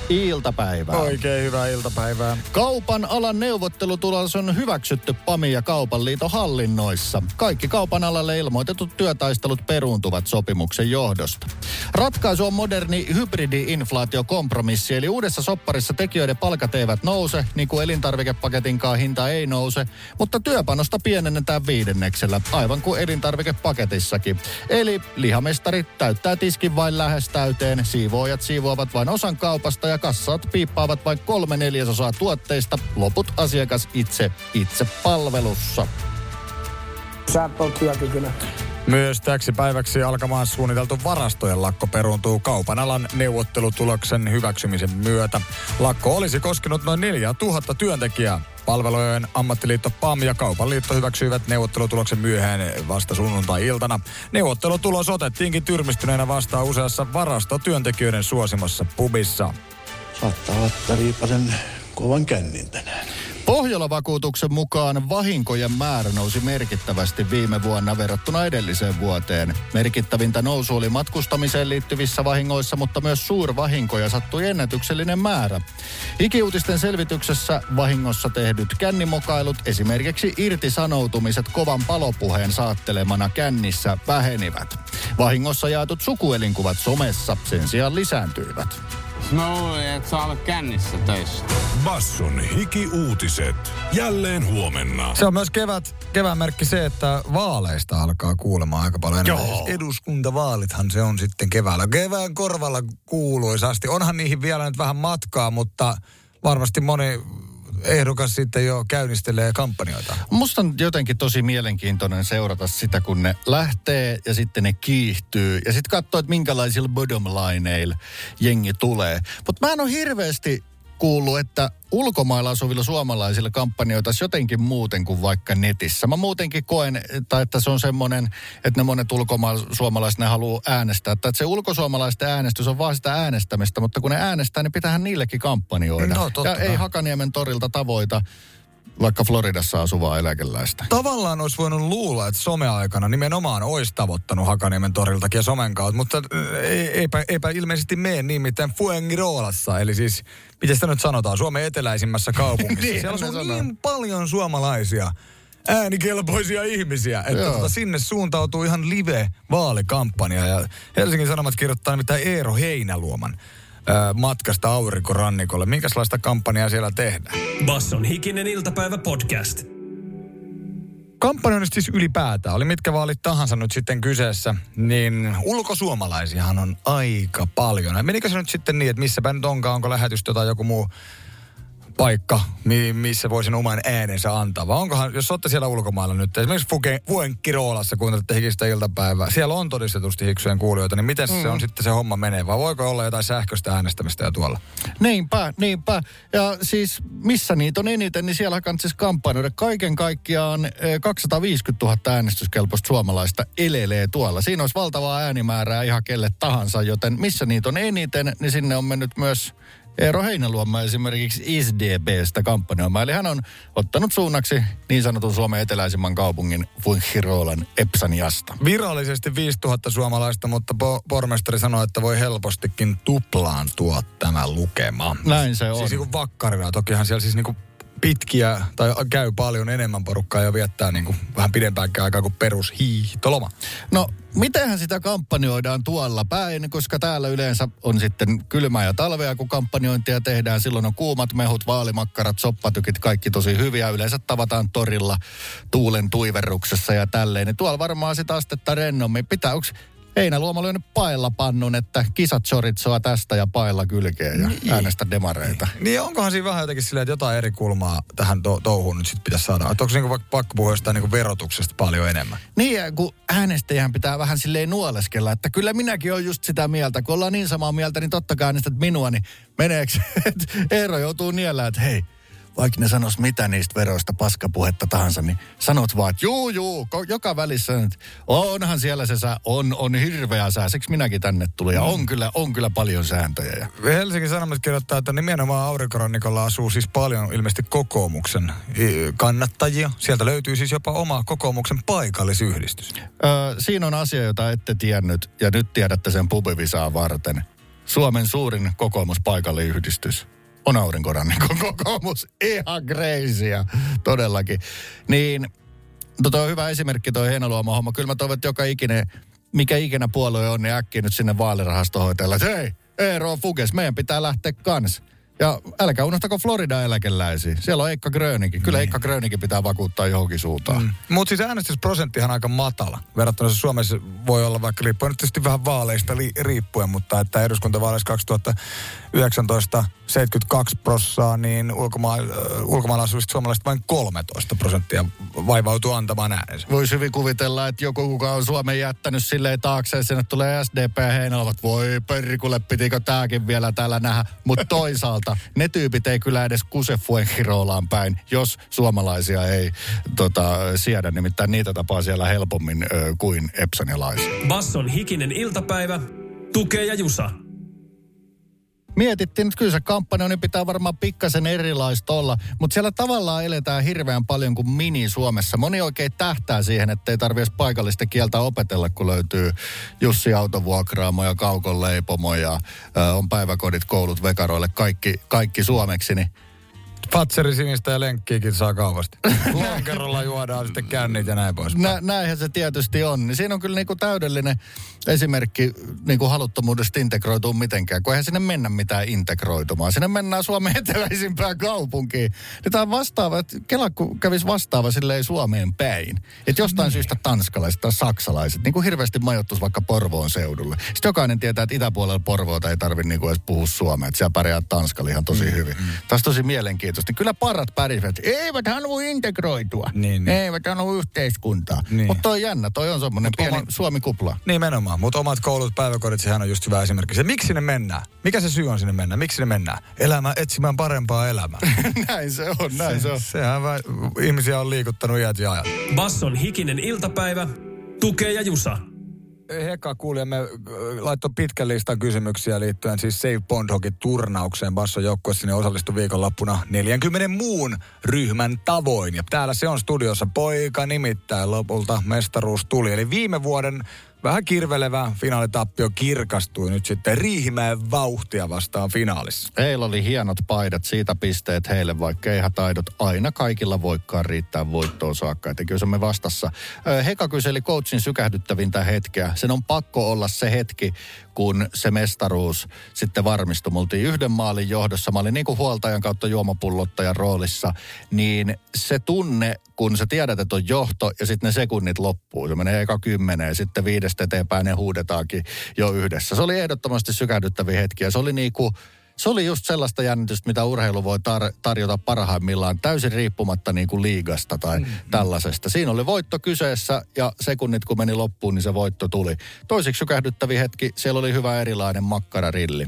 Iltapäivää.
Oikein hyvää iltapäivää.
Kaupan alan neuvottelutulos on hyväksytty PAMI ja Kaupan liiton hallinnoissa. Kaikki kaupan alalle ilmoitetut työtaistelut peruuntuvat sopimuksen johdosta. Ratkaisu on moderni hybridi-inflaatiokompromissi, eli uudessa sopparissa tekijöiden palkat eivät nouse, niin kuin elintarvikepaketinkaan hinta ei nouse, mutta työpanosta pienennetään viidenneksellä, aivan kuin elintarvikepaketissakin. Eli lihamestari täyttää tiskin vain lähes täyteen, siivoojat siivoavat vain osan kaupasta ja kassaat piippaavat vain kolme neljäsosaa tuotteista, loput asiakas itse itse palvelussa.
Sä oot työkykyinen.
Myös täksi päiväksi alkamaan suunniteltu varastojen lakko peruuntuu kaupan alan neuvottelutuloksen hyväksymisen myötä. Lakko olisi koskenut noin 4000 työntekijää. Palvelujen ammattiliitto PAM ja Kaupan liitto hyväksyivät neuvottelutuloksen myöhään vasta sunnuntai-iltana. Neuvottelutulos otettiinkin tyrmistyneenä vastaan useassa varastotyöntekijöiden suosimassa pubissa.
Saattaa olla, että riipasen kovan kännin tänään.
Pohjola-vakuutuksen mukaan vahinkojen määrä nousi merkittävästi viime vuonna verrattuna edelliseen vuoteen. Merkittävintä nousu oli matkustamiseen liittyvissä vahingoissa, mutta myös suurvahinkoja sattui ennätyksellinen määrä. Ikiuutisten selvityksessä vahingossa tehdyt kännimokailut, esimerkiksi irtisanoutumiset kovan palopuheen saattelemana kännissä, vähenivät. Vahingossa jaetut sukuelinkuvat somessa sen sijaan lisääntyivät.
Mä luulin, että sä olet kännissä töissä.
Basson hiki-uutiset. Jälleen huomenna.
Se on myös kevät, kevään merkki se, että vaaleista alkaa kuulemaan aika paljon enemmän.
Joo.
Siis Eduskuntavaalithan se on sitten keväällä. Kevään korvalla kuuluisasti. Onhan niihin vielä nyt vähän matkaa, mutta varmasti moni ehdokas sitten jo käynnistelee kampanjoita.
Musta on jotenkin tosi mielenkiintoinen seurata sitä, kun ne lähtee ja sitten ne kiihtyy. Ja sitten katsoo, että minkälaisilla bottom lineilla jengi tulee. Mutta mä en ole hirveästi kuullut, että ulkomailla asuvilla suomalaisilla kampanjoita jotenkin muuten kuin vaikka netissä. Mä muutenkin koen, että, että se on semmoinen, että ne monet ulkomailla suomalaiset ne haluaa äänestää. Että se ulkosuomalaisten äänestys on vaan sitä äänestämistä, mutta kun ne äänestää, niin pitäähän niillekin kampanjoida.
No, totta
ja ei Hakaniemen torilta tavoita vaikka Floridassa asuvaa eläkeläistä.
Tavallaan olisi voinut luulla, että someaikana nimenomaan olisi tavoittanut Hakaniemen toriltakin ja somen kautta, mutta äh, ei- eipä, eipä ilmeisesti mene niin mitään Fuengirolassa, eli siis, miten sitä nyt sanotaan, Suomen eteläisimmässä [laughs] kaupungissa.
Niin,
Siellä asuu
sanoo.
niin paljon suomalaisia, äänikelpoisia ihmisiä. Että
Joo.
tota, sinne suuntautuu ihan live-vaalikampanja. Ja Helsingin Sanomat kirjoittaa nimittäin Eero Heinäluoman matkasta aurinkorannikolle. Minkälaista kampanjaa siellä tehdään?
Basson hikinen iltapäivä podcast.
kampanjoinnista siis ylipäätään, oli mitkä vaalit tahansa nyt sitten kyseessä, niin ulkosuomalaisiahan on aika paljon. Ja menikö se nyt sitten niin, että missäpä nyt onkaan, onko lähetystö tai joku muu paikka, mi- missä voisin oman äänensä antaa. Vai onkohan, jos olette siellä ulkomailla nyt, esimerkiksi Fuenkiroolassa, kuuntelette hikistä iltapäivää, siellä on todistetusti hiksujen kuulijoita, niin miten mm. se on sitten se homma menee? Vai voiko olla jotain sähköistä äänestämistä ja tuolla?
Niinpä, niinpä. Ja siis missä niitä on eniten, niin siellä kannattaa siis kampanjoida. Kaiken kaikkiaan eh, 250 000 äänestyskelpoista suomalaista elelee tuolla. Siinä olisi valtavaa äänimäärää ihan kelle tahansa, joten missä niitä on eniten, niin sinne on mennyt myös Eero Heinäluoma esimerkiksi SDBstä kampanjoimaan. Eli hän on ottanut suunnaksi niin sanotun Suomen eteläisimmän kaupungin Fuengirolan Epsaniasta.
Virallisesti 5000 suomalaista, mutta po- pormestari sanoi, että voi helpostikin tuplaantua tämä lukema.
Näin se on.
Siis niin kuin vakkarina. Tokihan siellä siis niin kuin pitkiä tai käy paljon enemmän porukkaa ja viettää niin kuin vähän pidempäänkään aikaa kuin perushiihtoloma.
No, mitenhän sitä kampanjoidaan tuolla päin, koska täällä yleensä on sitten kylmää ja talvea, kun kampanjointia tehdään. Silloin on kuumat mehut, vaalimakkarat, soppatykit, kaikki tosi hyviä. Yleensä tavataan torilla tuulen tuiverruksessa ja tälleen. Niin tuolla varmaan sitä astetta rennommin. Pitää, onks Heinäluoma lyönyt pailla pannun, että kisat soritsoa tästä ja pailla kylkeen ja niin. äänestä demareita.
Niin onkohan siinä vähän jotenkin silleen, että jotain eri kulmaa tähän to- touhuun nyt sitten pitäisi saada? Että onko niinku vaikka pakko puhua jostain niinku verotuksesta paljon enemmän?
Niin, ja kun äänestäjän pitää vähän silleen nuoleskella, että kyllä minäkin olen just sitä mieltä. Kun ollaan niin samaa mieltä, niin totta kai äänestät minua, niin meneekö, [laughs] että Eero joutuu niellä, että hei, vaikka ne sanois mitä niistä veroista paskapuhetta tahansa, niin sanot vaan, että juu, juu, joka välissä nyt, onhan siellä se sää, on, on hirveä sää, siksi minäkin tänne tulin, ja on kyllä, on kyllä paljon sääntöjä. Ja
Helsingin Sanomat kirjoittaa, että nimenomaan aurinkorannikolla asuu siis paljon ilmeisesti kokoomuksen kannattajia. Sieltä löytyy siis jopa oma kokoomuksen paikallisyhdistys.
Öö, siinä on asia, jota ette tiennyt, ja nyt tiedätte sen pubivisaa varten. Suomen suurin kokoomuspaikalliyhdistys on aurinkorannikon kokoomus. Ihan kreisiä, todellakin. Niin, tota on hyvä esimerkki toi Heinäluoma homma. Kyllä mä toivon, että joka ikinen, mikä ikinä puolue on, niin äkkiä nyt sinne vaalirahastohoitajalle, että hei, Eero Fuges, meidän pitää lähteä kans. Ja älkää unohtako Florida-eläkeläisiä. Siellä on Eikka Gröninkin. Kyllä Eikka Gröninkin pitää vakuuttaa johonkin suuntaan. Mm.
Mutta siis äänestysprosenttihan aika matala. Verrattuna se Suomessa voi olla vaikka riippuen nyt tietysti vähän vaaleista li- riippuen, mutta että eduskuntavaaleissa 2019 72 prossaa, niin ulkoma- äh, ulkomailla asuvista suomalaisista vain 13 prosenttia vaivautuu antamaan äänensä.
Voisi hyvin kuvitella, että joku, kuka on Suomen jättänyt silleen taakse, ja sinne tulee SDP ja Heinäluomat, voi perikulle, pitikö tääkin vielä täällä nähdä. Mutta [laughs] toisaalta ne tyypit ei kyllä edes kuse Fuengirolaan päin, jos suomalaisia ei tota, siedä. Nimittäin niitä tapaa siellä helpommin ö, kuin epsanilaisia.
Basson hikinen iltapäivä. Tukee ja Jusa.
Mietittiin, että kyllä se kampanja niin pitää varmaan pikkasen erilaista olla, mutta siellä tavallaan eletään hirveän paljon kuin mini Suomessa. Moni oikein tähtää siihen, että ei tarvitse paikallista kieltä opetella, kun löytyy Jussi Autovuokraamo ja Kaukon leipomo ja ö, on päiväkodit, koulut vekaroille, kaikki, kaikki suomeksi, niin
Fatseri sinistä ja lenkkiäkin saa kaupasta. [laughs] Lonkerolla juodaan sitten kännit ja näin pois.
Nä, näinhän se tietysti on. Niin siinä on kyllä niinku täydellinen esimerkki niinku haluttomuudesta integroitua mitenkään, kun eihän sinne mennä mitään integroitumaan. Sinne mennään Suomen eteläisimpään kaupunkiin. Niin tämä on vastaava, että Kela kävisi vastaava silleen Suomeen päin. Että jostain
Niin.
syystä tanskalaiset tai saksalaiset niin kuin hirveästi majoittuisi vaikka Porvoon seudulle. Sitten jokainen tietää, että itäpuolella Porvoota ei tarvitse niinku edes puhua suomea. Että siellä pärjää Tanskalla ihan tosi
Mm,
hyvin. Tämä on tosi mielenkiintoista. Niin Kyllä parrat pärjäävät. Eivät halua integroitua.
Niin, niin.
Eivät halua yhteiskuntaa.
Niin.
Mutta toi on jännä, toi on semmoinen pieni
oma-
Suomi-kupla.
Nimenomaan, mutta omat koulut, päiväkodit, sehän on just hyvä esimerkki. Se, miksi sinne mennään? Mikä se syy on sinne mennä? Miksi sinne mennään? Elämä, etsimään parempaa elämää. [laughs]
näin se on, näin se, on.
Sehän vä, ihmisiä on liikuttanut iät ja ajat.
Basson hikinen iltapäivä. Tukee ja Jusa.
Heka kuulijamme äh, laittoi pitkän listan kysymyksiä liittyen siis Save Bond Hockey turnaukseen. Basson joukkue sinne osallistui viikonloppuna 40 muun ryhmän tavoin. Ja täällä se on studiossa poika nimittäin lopulta mestaruus tuli. Eli viime vuoden vähän kirvelevä finaalitappio kirkastui nyt sitten Riihimäen vauhtia vastaan finaalissa.
Heillä oli hienot paidat, siitä pisteet heille, vaikka keihätaidot aina kaikilla voikaan riittää voittoon saakka. Että kyllä se me vastassa. Heka kyseli coachin sykähdyttävintä hetkeä. Sen on pakko olla se hetki, kun se mestaruus sitten varmistui. Me yhden maalin johdossa. Mä olin niin kuin huoltajan kautta juomapullottajan roolissa. Niin se tunne, kun sä tiedät, että on johto ja sitten ne sekunnit loppuu. Se menee eka kymmenen ja sitten viidestä eteenpäin ne huudetaankin jo yhdessä. Se oli ehdottomasti sykähdyttäviä hetkiä. Se oli niin kuin se oli just sellaista jännitystä, mitä urheilu voi tar- tarjota parhaimmillaan täysin riippumatta niin kuin liigasta tai mm. tällaisesta. Siinä oli voitto kyseessä ja sekunnit kun meni loppuun, niin se voitto tuli. Toisiksi sykähdyttäviä hetki, siellä oli hyvä erilainen makkararilli.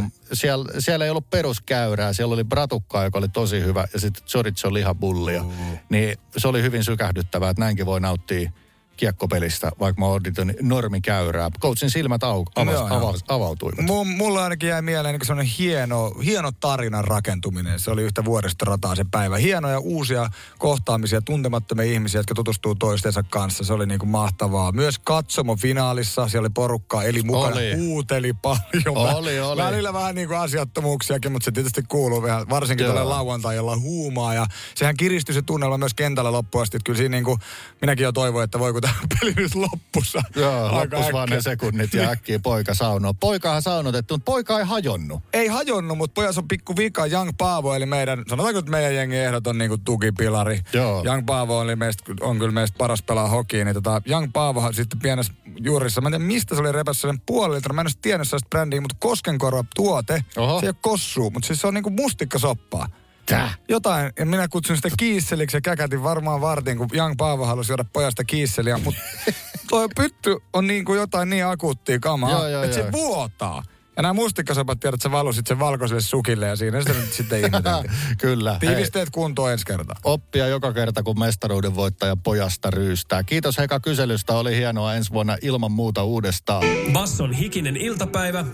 Mun, siellä, siellä ei ollut peruskäyrää, siellä oli bratukkaa, joka oli tosi hyvä, ja sitten chorizo lihapullia. Mm. Niin se oli hyvin sykähdyttävää, että näinkin voi nauttia kiekkopelistä, vaikka mä odotin normikäyrää. Coachin silmät au, avas,
Joo,
avas, avautuivat.
M- mulla ainakin jäi mieleen niin sellainen hieno, hieno tarinan rakentuminen. Se oli yhtä vuoristorataa se päivä. Hienoja uusia kohtaamisia, tuntemattomia ihmisiä, jotka tutustuu toistensa kanssa. Se oli niin kuin mahtavaa. Myös katsomo finaalissa, siellä oli porukkaa, eli mukana,
Oli.
huuteli paljon.
Oli, oli.
Välillä vähän niin kuin asiattomuuksiakin, mutta se tietysti kuuluu vähän, varsinkin
Joo.
tuolle lauantai, jolla on huumaa. Ja sehän kiristyi se tunnelma myös kentällä loppuun asti. Että kyllä siinä niin kuin, minäkin jo toivoin, että voiko tämä peli nyt loppussa.
Joo,
Aika
loppus vaan ne sekunnit ja äkkiä poika saunoo. Poikahan saunotettu, mutta poika ei hajonnut.
ei hajonnut, mutta pojassa on pikku vika. Young Paavo, eli meidän, sanotaanko, että meidän jengi ehdoton niin kuin tukipilari.
Joo.
Young Paavo oli meistä, on kyllä meistä paras pelaa hokia. Niin tota, Young Paavohan sitten pienessä juurissa, mä en tiedä mistä se oli repässä sellainen puoli litraa. Mä en edes tiennyt sellaista brändiä, mutta Koskenkorva tuote.
Oho.
Se ei ole kossuu, mutta siis se on niinku mustikkasoppaa.
Tää.
Jotain, ja minä kutsun sitä kiisseliksi ja käkätin varmaan vartin, kun Young Paavo halusi juoda pojasta kiisseliä, mutta [laughs] toi pytty on niin kuin jotain niin akuuttia kamaa,
Joo, joo,
että se
joo.
vuotaa. Ja nämä mustikkasopat tiedät, että se valui sitten sen valkoiselle sukille ja siinä sitä nyt sitten [laughs] ihmeteltiin.
Kyllä. Hei,
Tiivisteet kuntoon ensi kertaa.
oppia joka kerta, kun mestaruuden voittaja pojasta ryystää. Kiitos Heka kyselystä, oli hienoa ensi vuonna ilman muuta uudestaan.
Basson hikinen iltapäivä,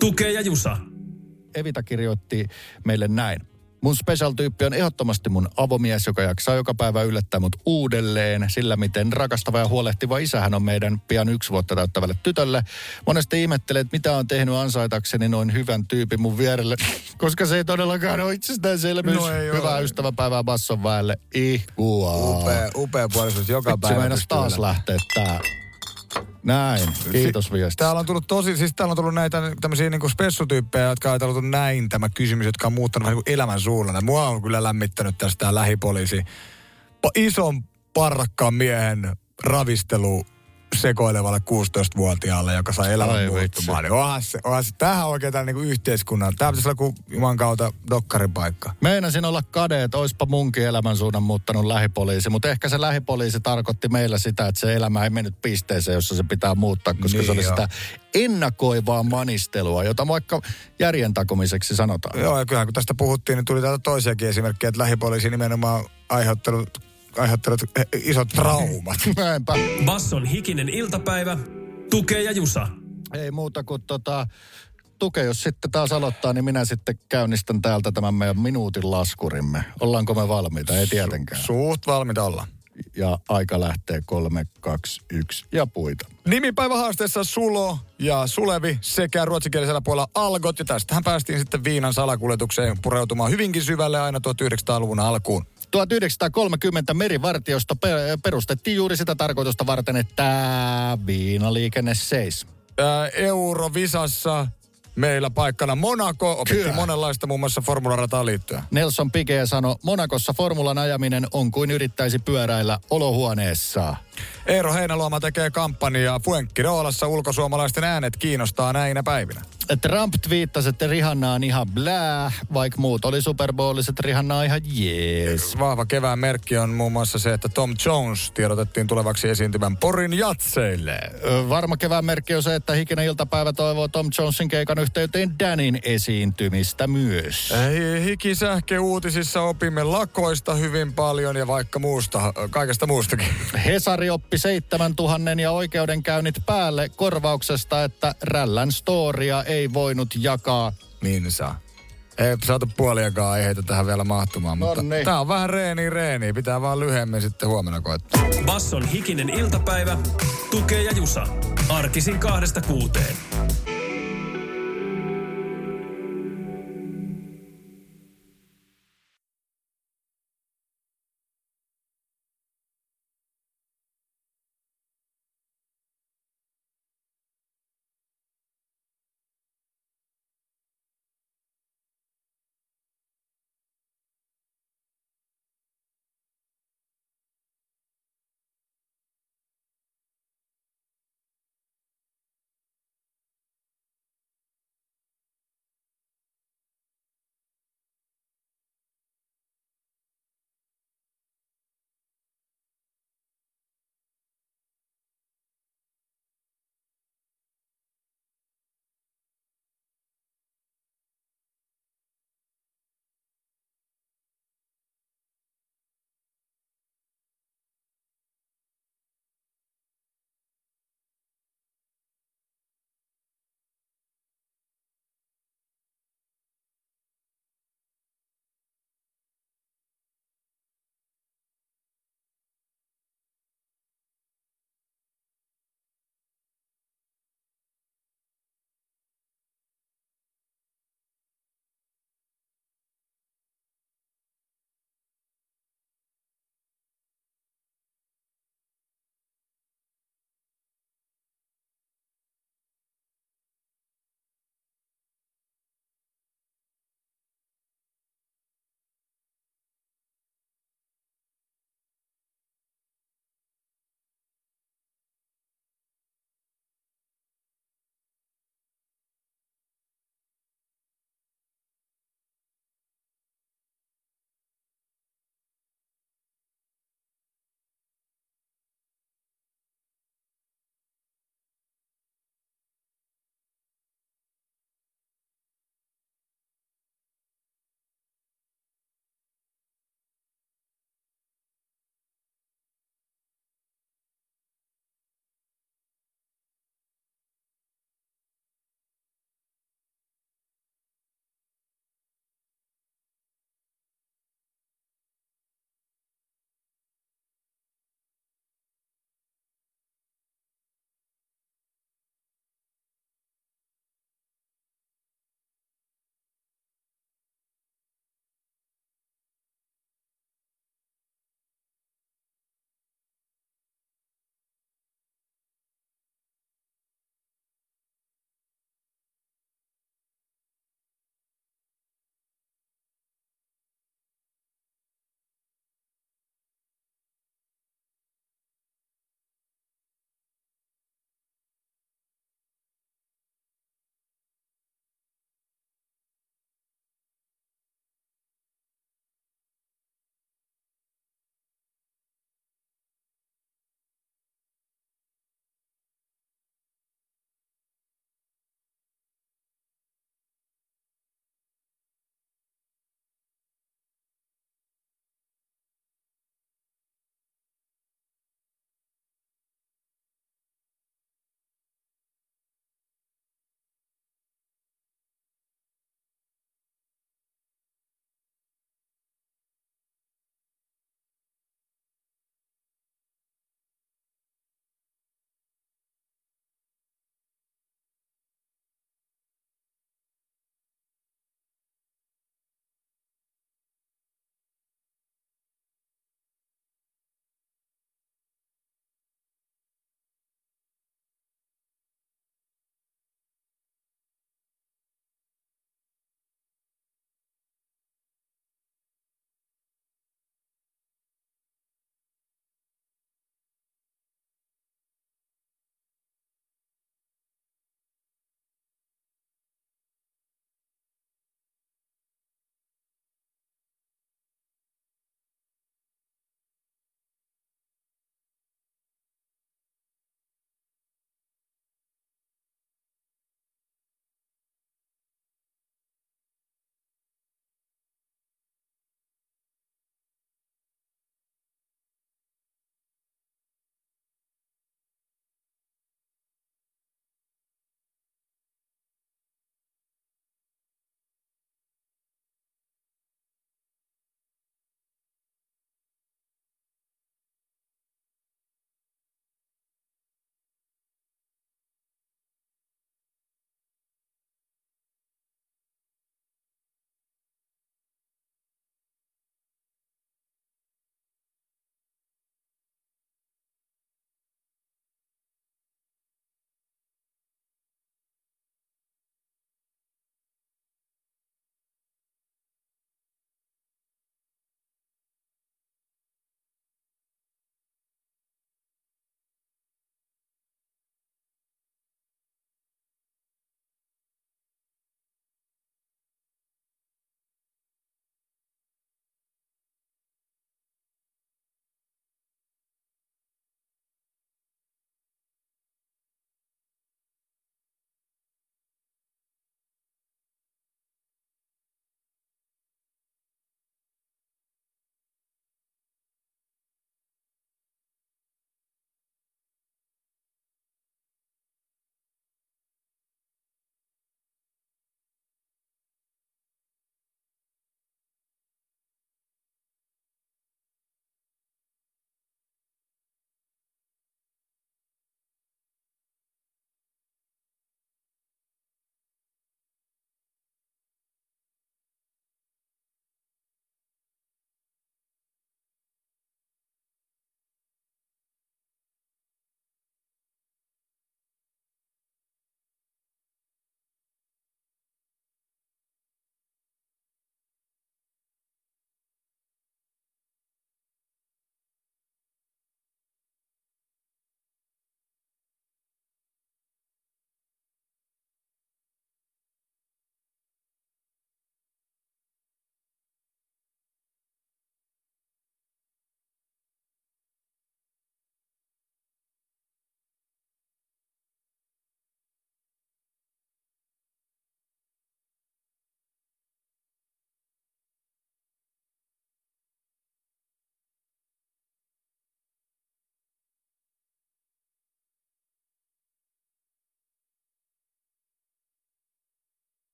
tukee ja jusa.
Evita kirjoitti meille näin. Mun special-tyyppi on ehdottomasti mun avomies, joka jaksaa joka päivä yllättää mut uudelleen sillä, miten rakastava ja huolehtiva isä hän on meidän pian yksi vuotta täyttävälle tytölle. Monesti ihmettelee, että mitä on tehnyt ansaitakseni noin hyvän tyypin mun vierelle, [laughs] koska se ei todellakaan ole itsestäänselvyys.
No ei
Hyvää
ole.
ystäväpäivää Basson väelle. Ihkua.
Upea, upea puolisuus joka
Se
päivä. pystyy
taas lähteä tää. Näin. Kiitos viestistä.
Täällä on tullut tosi, siis täällä on tullut näitä tämmöisiä niinku spessutyyppejä, jotka on ajatellut näin tämä kysymys, jotka on muuttanut vähän niin kuin elämän suunnan. Mua on kyllä lämmittänyt tästä lähipoliisi. Pa- ison parrakkaan miehen ravistelu sekoilevalle 16-vuotiaalle, joka sai elämän
Ai
muuttumaan. Niin onhan se, onhan se, tämähän on oikein niin yhteiskunnan. Tämä pitäisi olla kuin Juman kautta dokkarin paikka.
Meinasin olla kade, että oispa munkin elämän suunnan muuttanut lähipoliisi, mutta ehkä se lähipoliisi tarkoitti meillä sitä, että se elämä ei mennyt pisteeseen, jossa se pitää muuttaa, koska
Niin
se oli
joo.
sitä ennakoivaa manistelua, jota vaikka järjen takomiseksi sanotaan.
Joo, ja kyllähän kun tästä puhuttiin, niin tuli täältä toisiakin esimerkkejä, että lähipoliisi nimenomaan aiheuttanut, aiheuttanut eh, isot traumat. [laughs]
Näinpä.
Basson hikinen iltapäivä, tukee ja jusa.
Ei muuta kuin tota, Tuke, jos sitten taas aloittaa, niin minä sitten käynnistän täältä tämän meidän minuutin laskurimme. Ollaanko me valmiita? Ei tietenkään.
Suht valmiita olla.
Ja aika lähtee kolme, kaksi, yksi ja puita.
Nimipäivähaasteessa Sulo ja Sulevi sekä ruotsinkielisellä puolella Algot. Ja tästähän päästiin sitten viinan salakuljetukseen pureutumaan hyvinkin syvälle aina 1900-luvun alkuun.
1930 merivartiosto pe- perustettiin juuri sitä tarkoitusta varten, että viinaliikenne seis.
Eurovisassa meillä paikkana Monaco. Opittiin
Kyllä.
monenlaista muun muassa formularataan liittyen.
Nelson Piquet sanoi, Monakossa formulan ajaminen on kuin yrittäisi pyöräillä olohuoneessa.
Eero Heinäluoma tekee kampanjaa Fuenkkiroolassa ulkosuomalaisten äänet kiinnostaa näinä päivinä.
Trump twiittasi, että Rihanna on ihan blää, vaikka muut oli Super Bowlissa, että Rihanna on ihan jees.
Vahva kevään merkki on muun muassa se, että Tom Jones tiedotettiin tulevaksi esiintymän Porin jatseille.
Varma kevään merkki on se, että Hikinen iltapäivä toivoo Tom Jonesin keikan yhteyteen Danin esiintymistä myös.
Hikisähke uutisissa opimme lakoista hyvin paljon ja vaikka muusta, kaikesta muustakin.
Hesari oppi 7000 ja oikeudenkäynnit päälle korvauksesta, että Rällän storia ei voinut jakaa.
Niin saa. Ei saatu puoliakaan aiheita tähän vielä mahtumaan, mutta
Nonni.
tää on vähän reeni reeni. Pitää vaan lyhyemmin sitten huomenna koittaa.
Basson hikinen iltapäivä, tukee ja jusa. Arkisin kahdesta kuuteen.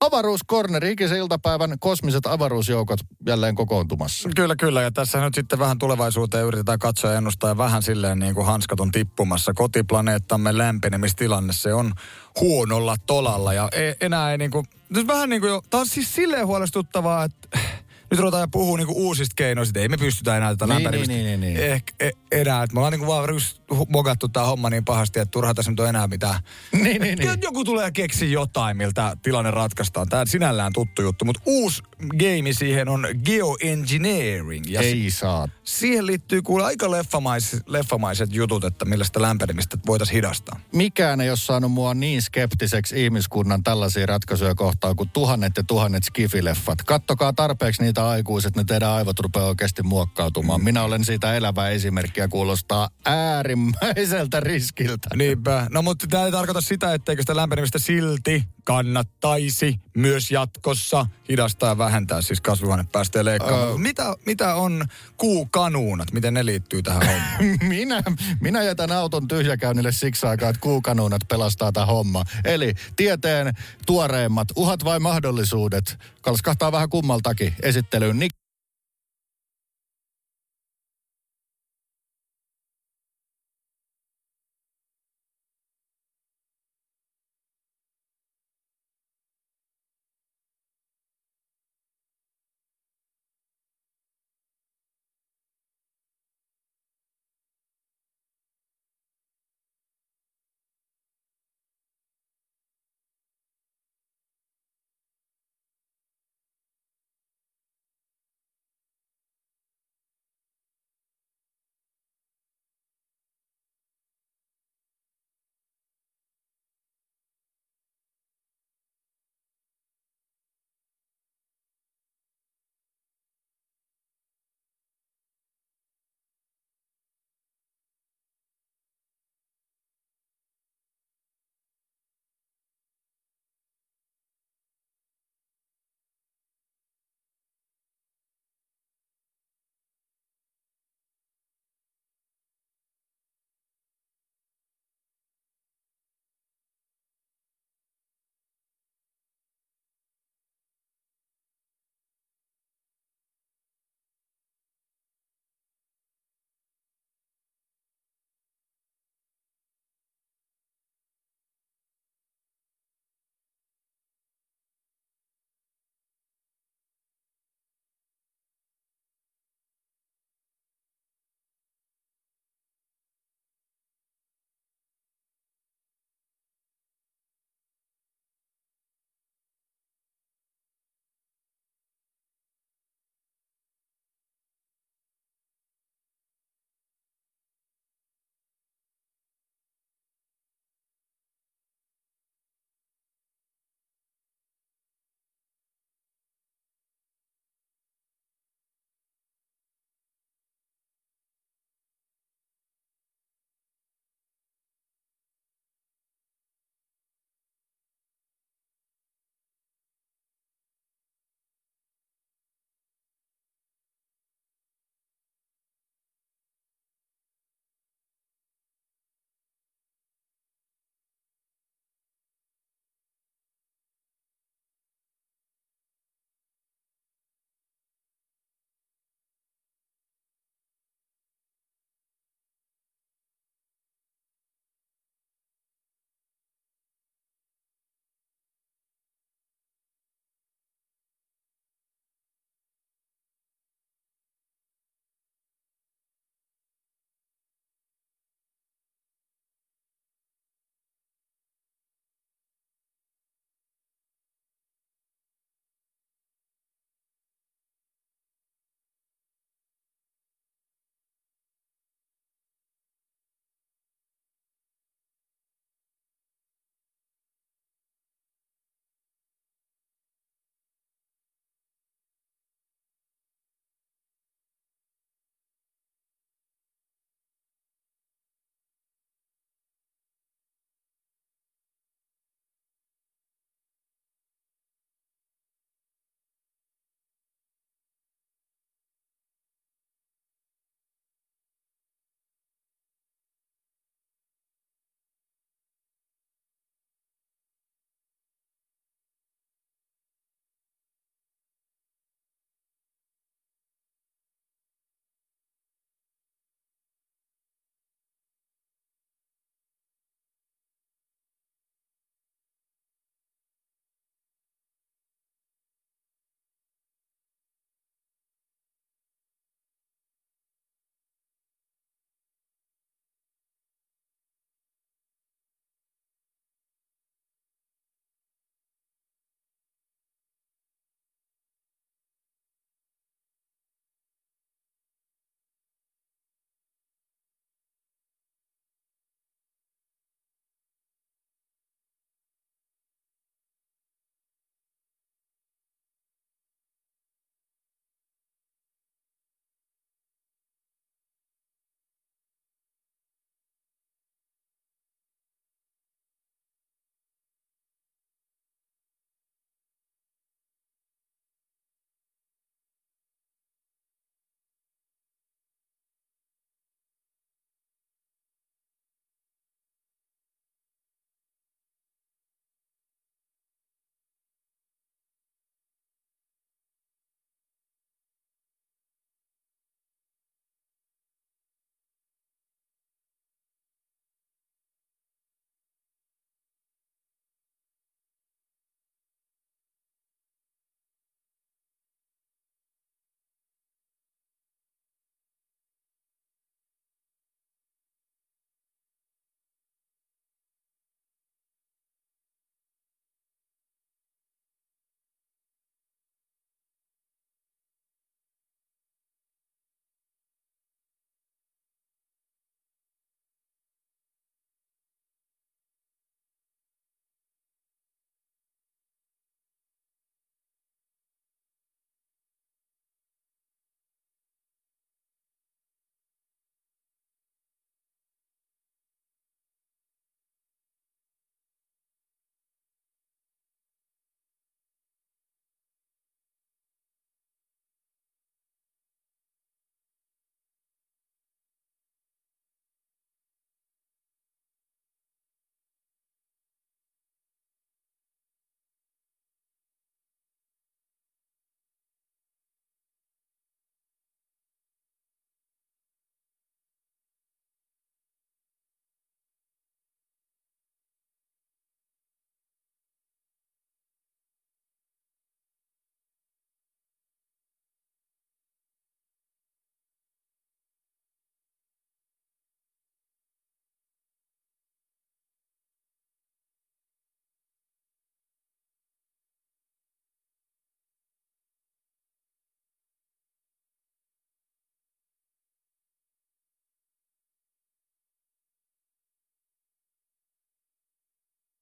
Avaruuskorneri, ikisen iltapäivän kosmiset avaruusjoukot jälleen kokoontumassa.
Kyllä, kyllä. Ja tässä nyt sitten vähän tulevaisuuteen yritetään katsoa ja ennustaa ja vähän silleen niin kuin hanskat on tippumassa. Kotiplaneettamme lämpenemistilanne, se on huonolla tolalla ja e- enää ei niin kuin, nyt vähän niin kuin jo, tämä on siis silleen huolestuttavaa, että nyt ruvetaan ja puhuu niinku uusista keinoista, ei me pystytä enää tätä
Niin,
lämpenemistä
niin, niin, niin, niin.
Ehkä, e, enää. Että me ollaan niinku vaan mogattu tää homma niin pahasti, että turha tässä nyt on enää mitään. [laughs]
Niin, niin, niin.
Joku tulee keksi jotain, miltä tilanne ratkaistaan. Tämä sinällään tuttu juttu, mutta uusi game siihen on geoengineering. Ja
Ei saa.
Siihen liittyy kuule aika leffamais, leffamaiset jutut, että millä sitä lämpenemistä voitaisiin hidastaa.
Mikään ei ole saanut mua niin skeptiseksi ihmiskunnan tällaisia ratkaisuja kohtaan kuin tuhannet ja tuhannet skifileffat. Kattokaa tarpeeksi niitä aikuiset, ne teidän aivot rupeaa oikeasti muokkautumaan. Minä olen siitä elävää esimerkkiä, kuulostaa äärimmäiseltä riskiltä.
Niinpä. No mutta tämä ei tarkoita sitä, etteikö sitä lämpenemistä silti kannattaisi myös jatkossa hidastaa ja vähentää siis kasvihuonepäästöjä leikkaamaan.
Ö-
mitä, mitä on kuukanuunat? Miten ne liittyy tähän hommaan? [laughs]
minä, minä jätän auton tyhjäkäynnille siksi aikaa, että kuukanuunat pelastaa tämä homma. Eli tieteen tuoreimmat uhat vai mahdollisuudet. Kalskahtaa vähän kummaltakin esittelyyn. Nik-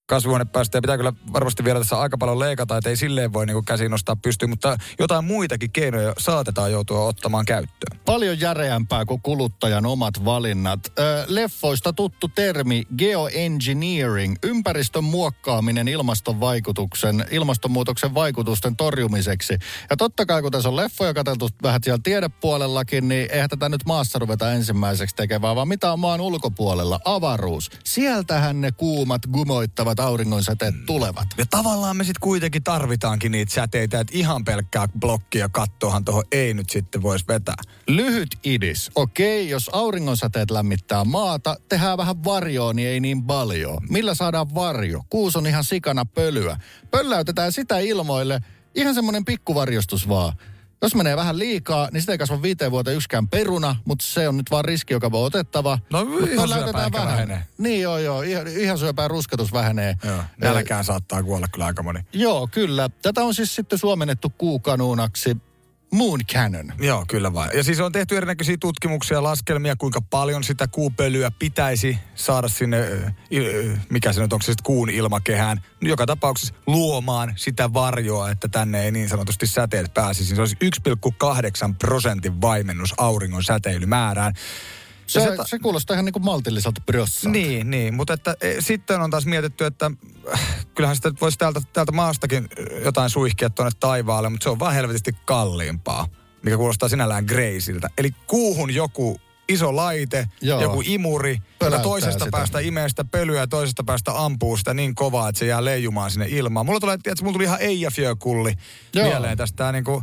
kasvihuonepäästöjä pitää kyllä varmasti vielä tässä aika paljon leikata, että ei silleen voi niin käsiin nostaa pystyyn, mutta jotain muitakin keinoja saatetaan joutua ottamaan käyttöön.
Paljon järeämpää kuin kuluttajan omat valinnat. Leffoista tuttu termi geoengineering, ympäristön muokkaaminen ilmaston vaikutuksen, ilmastonmuutoksen vaikutusten torjumiseksi. Ja totta kai kun tässä on leffoja katseltu vähän siellä tiedepuolellakin, niin eihän tätä nyt maassa ruveta ensimmäiseksi tekemään, vaan mitä on maan ulkopuolella? Avaruus. Sieltähän ne kuumat gumoittavat auringonsäteet tulevat.
Ja tavallaan me sitten kuitenkin tarvitaankin niitä säteitä, että ihan pelkkää blokkia kattohan tuohon ei nyt sitten voisi vetää.
Lyhyt idis. Okei, jos auringonsäteet lämmittää maata, tehdään vähän varjoa, niin ei niin paljon. Millä saadaan varjo? Kuus on ihan sikana pölyä. Pölläytetään sitä ilmoille. Ihan semmoinen pikkuvarjostus vaan. Jos menee vähän liikaa, niin sitä ei kasva viiteen vuoteen yksikään peruna, mutta se on nyt vaan riski, joka voi otettava.
No
Mut
ihan syöpää ehkä vähenee.
Niin joo joo, ihan, ihan syöpää rusketus vähenee.
Joo, nälkään saattaa kuolla kyllä aika moni.
Joo, kyllä. Tätä on siis sitten suomennettu kuukanuunaksi Moon Cannon.
Joo, kyllä vain. Ja siis on tehty erinäköisiä tutkimuksia ja laskelmia, kuinka paljon sitä kuupölyä pitäisi saada sinne, il- mikä se nyt onko se sitten kuun ilmakehään, joka tapauksessa luomaan sitä varjoa, että tänne ei niin sanotusti säteet pääsisi. Se olisi 1,8 prosentin vaimennus auringon säteilymäärään.
Se, se, se kuulostaa ihan niin kuin maltilliselta brossaa.
Niin, niin, mutta että, e, sitten on taas mietitty, että äh, kyllähän sitä voisi täältä, täältä maastakin jotain suihkia tuonne taivaalle, mutta se on vaan helvetisti kalliimpaa, mikä kuulostaa sinällään greisiltä. Eli kuuhun joku iso laite,
Joo.
joku imuri, joka toisesta
sitä.
päästä imee sitä pölyä ja toisesta päästä ampuu sitä niin kovaa, että se jää leijumaan sinne ilmaan. Mulla, tulee, tiedätkö, mulla tuli ihan Eijafjökulli
Joo.
mieleen tästä tää niinku, ö,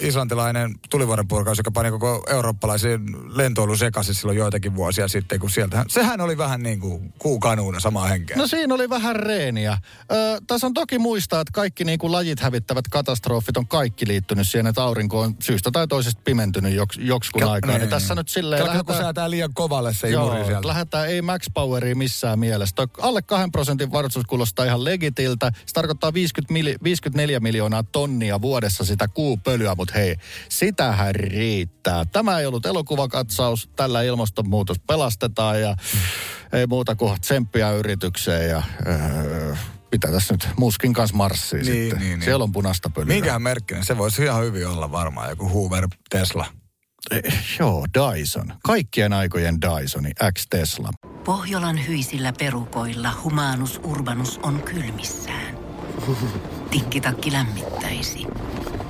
islantilainen tulivuorenpurkaus, joka pani koko eurooppalaisen lentoilun sekaisin silloin joitakin vuosia sitten, kun sieltä, sehän oli vähän niin kuin kuukanuuna samaa henkeä.
No siinä oli vähän reeniä. Ö, tässä on toki muistaa, että kaikki niin kuin lajit hävittävät katastrofit on kaikki liittynyt siihen, että aurinko on syystä tai toisesta pimentynyt joks, joksikun
Ka-
aikaa. Niin,
niin.
tässä nyt silleen
Kato, kun säätää liian kovalle se
Joo,
sieltä.
lähdetään ei max poweria missään mielessä. Toi alle 2 prosentin varoitus kuulostaa ihan legitiltä. Se tarkoittaa 50 mili, 54 miljoonaa tonnia vuodessa sitä kuupölyä, mutta hei, sitähän riittää. Tämä ei ollut elokuvakatsaus, tällä ilmastonmuutos pelastetaan ja ei muuta kuin tsemppiä yritykseen ja öö, mitä tässä nyt muskin kanssa marssii
Niin,
sitten.
niin, niin.
Siellä on punaista pölyä.
Minkähän merkkinen? Se voisi ihan hyvin olla varmaan joku Hoover Tesla.
Eh, joo, Dyson. Kaikkien aikojen Dysoni, X-Tesla.
Pohjolan hyisillä perukoilla humanus urbanus on kylmissään. Tikkitakki lämmittäisi.